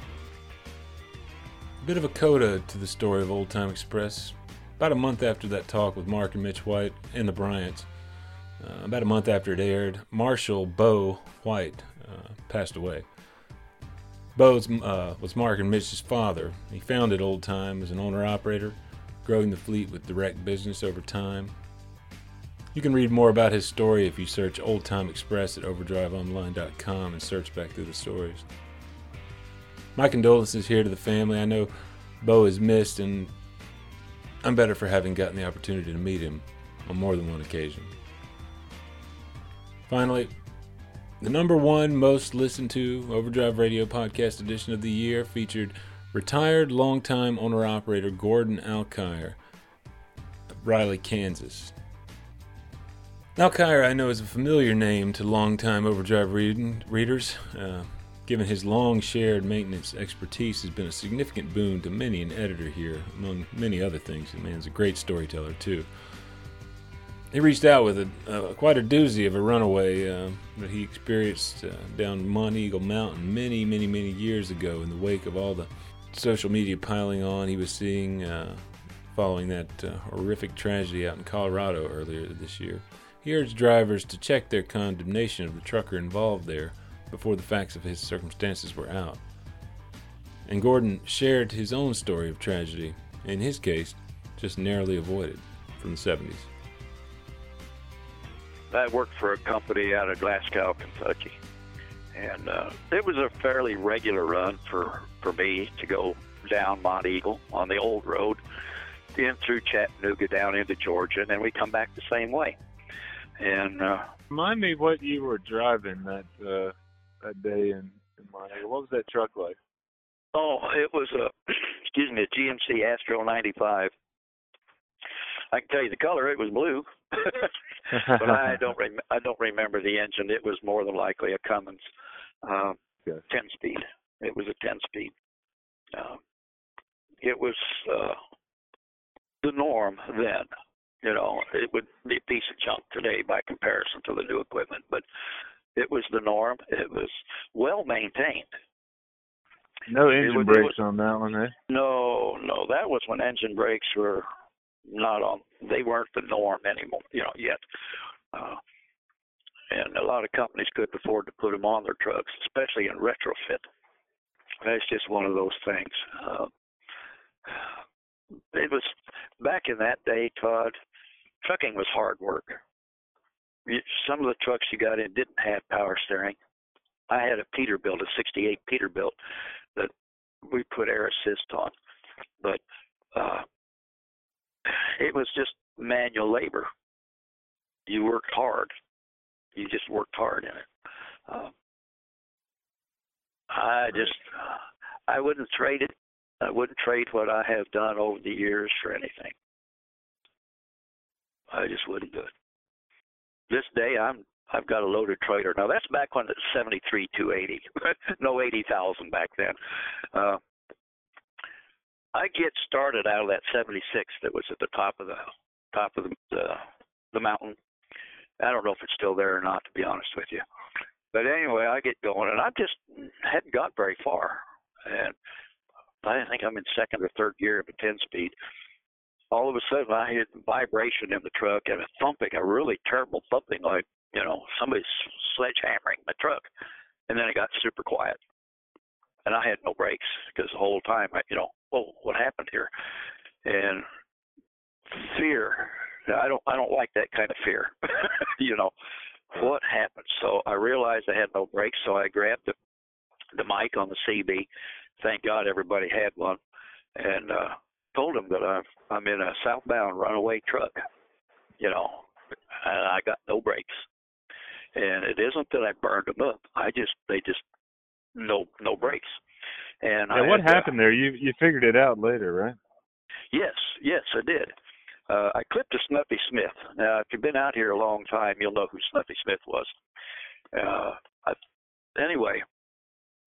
Bit of a coda to the story of Old Time Express. About a month after that talk with Mark and Mitch White and the Bryants, uh, about a month after it aired, Marshall Bo White uh, passed away. Bo uh, was Mark and Mitch's father. He founded Old Time as an owner operator, growing the fleet with direct business over time. You can read more about his story if you search Old Time Express at overdriveonline.com and search back through the stories. My condolences here to the family. I know Bo is missed, and I'm better for having gotten the opportunity to meet him on more than one occasion. Finally, the number one most listened to Overdrive Radio podcast edition of the year featured retired longtime owner operator Gordon Alkire of Riley, Kansas. Alkire, I know, is a familiar name to longtime Overdrive readers. Uh, given his long shared maintenance expertise, has been a significant boon to many an editor here, among many other things. The man's a great storyteller, too. He reached out with a uh, quite a doozy of a runaway uh, that he experienced uh, down Monteagle Mountain many, many, many years ago in the wake of all the social media piling on he was seeing uh, following that uh, horrific tragedy out in Colorado earlier this year. He urged drivers to check their condemnation of the trucker involved there before the facts of his circumstances were out. And Gordon shared his own story of tragedy, in his case, just narrowly avoided from the 70s. I worked for a company out of Glasgow, Kentucky, and uh, it was a fairly regular run for for me to go down Monteagle on the old road, in through Chattanooga down into Georgia, and then we come back the same way. And uh, Remind me what you were driving that uh, that day in, in Monterey. What was that truck like? oh, it was a [CLEARS THROAT] excuse me, a GMC Astro '95. I can tell you the color; it was blue. [LAUGHS] but I don't rem- I don't remember the engine. It was more than likely a Cummins uh, ten speed. It was a ten speed. Uh, it was uh, the norm then. You know, it would be a piece of junk today by comparison to the new equipment, but it was the norm. It was well maintained. No engine was- brakes was- on that one, eh? No, no, that was when engine brakes were not on. They weren't the norm anymore, you know, yet. Uh, and a lot of companies couldn't afford to put them on their trucks, especially in retrofit. That's just one of those things. Uh, it was back in that day, Todd. Trucking was hard work. Some of the trucks you got in didn't have power steering. I had a Peterbilt, a '68 Peterbilt, that we put air assist on, but uh, it was just manual labor. You worked hard. You just worked hard in it. Uh, I just, I wouldn't trade it. I wouldn't trade what I have done over the years for anything. I just wouldn't do it. This day, I'm I've got a loaded trailer. Now that's back when it's seventy three two eighty, [LAUGHS] no eighty thousand back then. Uh, I get started out of that seventy six that was at the top of the top of the the, the mountain, I don't know if it's still there or not, to be honest with you. But anyway, I get going, and I just hadn't got very far, and I think I'm in second or third gear of a 10 speed. All of a sudden, I hear vibration in the truck and a thumping, a really terrible thumping, like you know somebody's sledgehammering my truck. And then it got super quiet, and I had no brakes because the whole time, I, you know, oh, what happened here? And fear. I don't, I don't like that kind of fear. [LAUGHS] you know, what happened? So I realized I had no brakes, so I grabbed the the mic on the CB. Thank God everybody had one, and uh, told them that I'm I'm in a southbound runaway truck. You know, and I got no brakes. And it isn't that I burned them up. I just they just no no brakes. And Now, I what had to- happened there? You you figured it out later, right? Yes, yes, I did. Uh, I clipped a Snuffy Smith. Now, if you've been out here a long time, you'll know who Snuffy Smith was. Uh, I, anyway,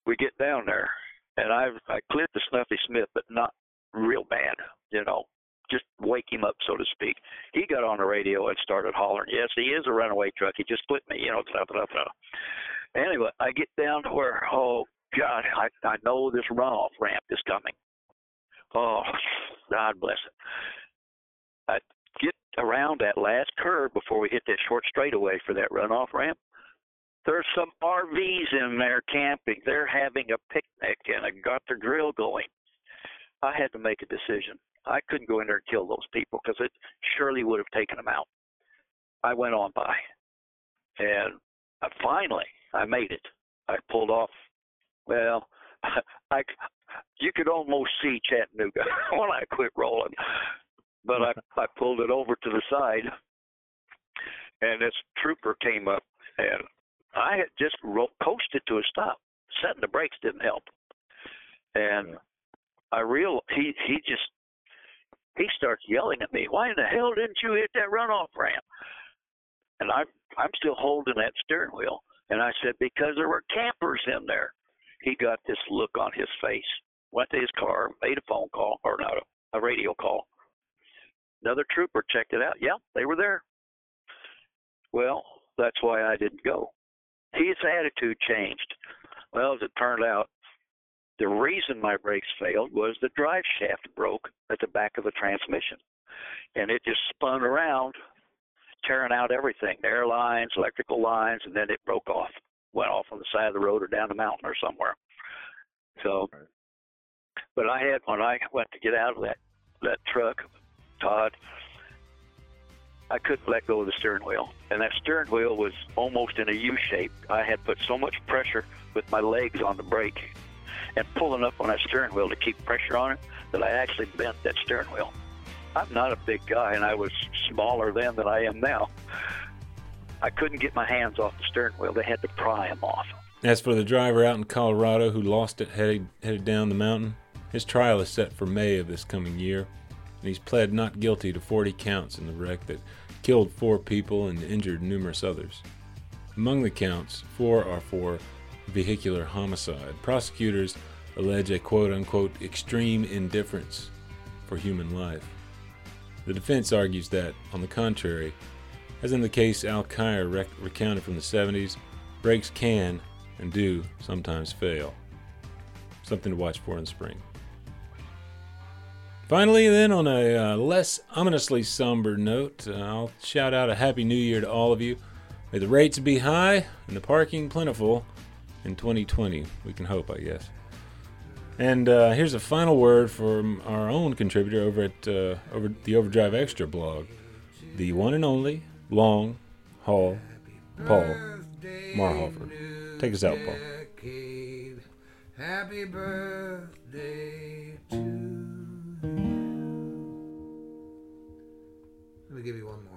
we get down there, and I I clipped the Snuffy Smith, but not real bad, you know, just wake him up, so to speak. He got on the radio and started hollering, "Yes, he is a runaway truck. He just clipped me," you know. Blah, blah, blah. Anyway, I get down to where, oh God, I I know this runoff ramp is coming. Oh, God bless it. I get around that last curve before we hit that short straightaway for that runoff ramp. There's some RVs in there camping. They're having a picnic and I got their grill going. I had to make a decision. I couldn't go in there and kill those people because it surely would have taken them out. I went on by, and I finally I made it. I pulled off. Well, [LAUGHS] I you could almost see Chattanooga [LAUGHS] when I quit rolling, but I [LAUGHS] I pulled it over to the side, and this trooper came up, and I had just ro- coasted to a stop. Setting the brakes didn't help, and I real he he just he starts yelling at me. Why in the hell didn't you hit that runoff ramp? And I I'm still holding that steering wheel, and I said because there were campers in there. He got this look on his face. Went to his car, made a phone call or not a, a radio call. Another trooper checked it out. Yeah, they were there. Well, that's why I didn't go. His attitude changed. Well, as it turned out, the reason my brakes failed was the drive shaft broke at the back of the transmission. And it just spun around, tearing out everything the air lines, electrical lines, and then it broke off. Went off on the side of the road or down the mountain or somewhere. So, but I had, when I went to get out of that, that truck, Todd, I couldn't let go of the steering wheel. And that steering wheel was almost in a U shape. I had put so much pressure with my legs on the brake and pulling up on that steering wheel to keep pressure on it that I actually bent that steering wheel. I'm not a big guy, and I was smaller then than I am now. I couldn't get my hands off the steering wheel. They had to pry them off. As for the driver out in Colorado who lost it headed, headed down the mountain, his trial is set for May of this coming year, and he's pled not guilty to 40 counts in the wreck that killed four people and injured numerous others. Among the counts, four are for vehicular homicide. Prosecutors allege a quote unquote extreme indifference for human life. The defense argues that, on the contrary, as in the case Al Khair rec- recounted from the 70s, brakes can and do sometimes fail. Something to watch for in spring. Finally, then, on a uh, less ominously somber note, uh, I'll shout out a Happy New Year to all of you. May the rates be high and the parking plentiful in 2020. We can hope, I guess. And uh, here's a final word from our own contributor over at uh, over the Overdrive Extra blog, the one and only Long Haul Paul Marhofer. Take us out, Paul. Happy birthday to Let me give you one more.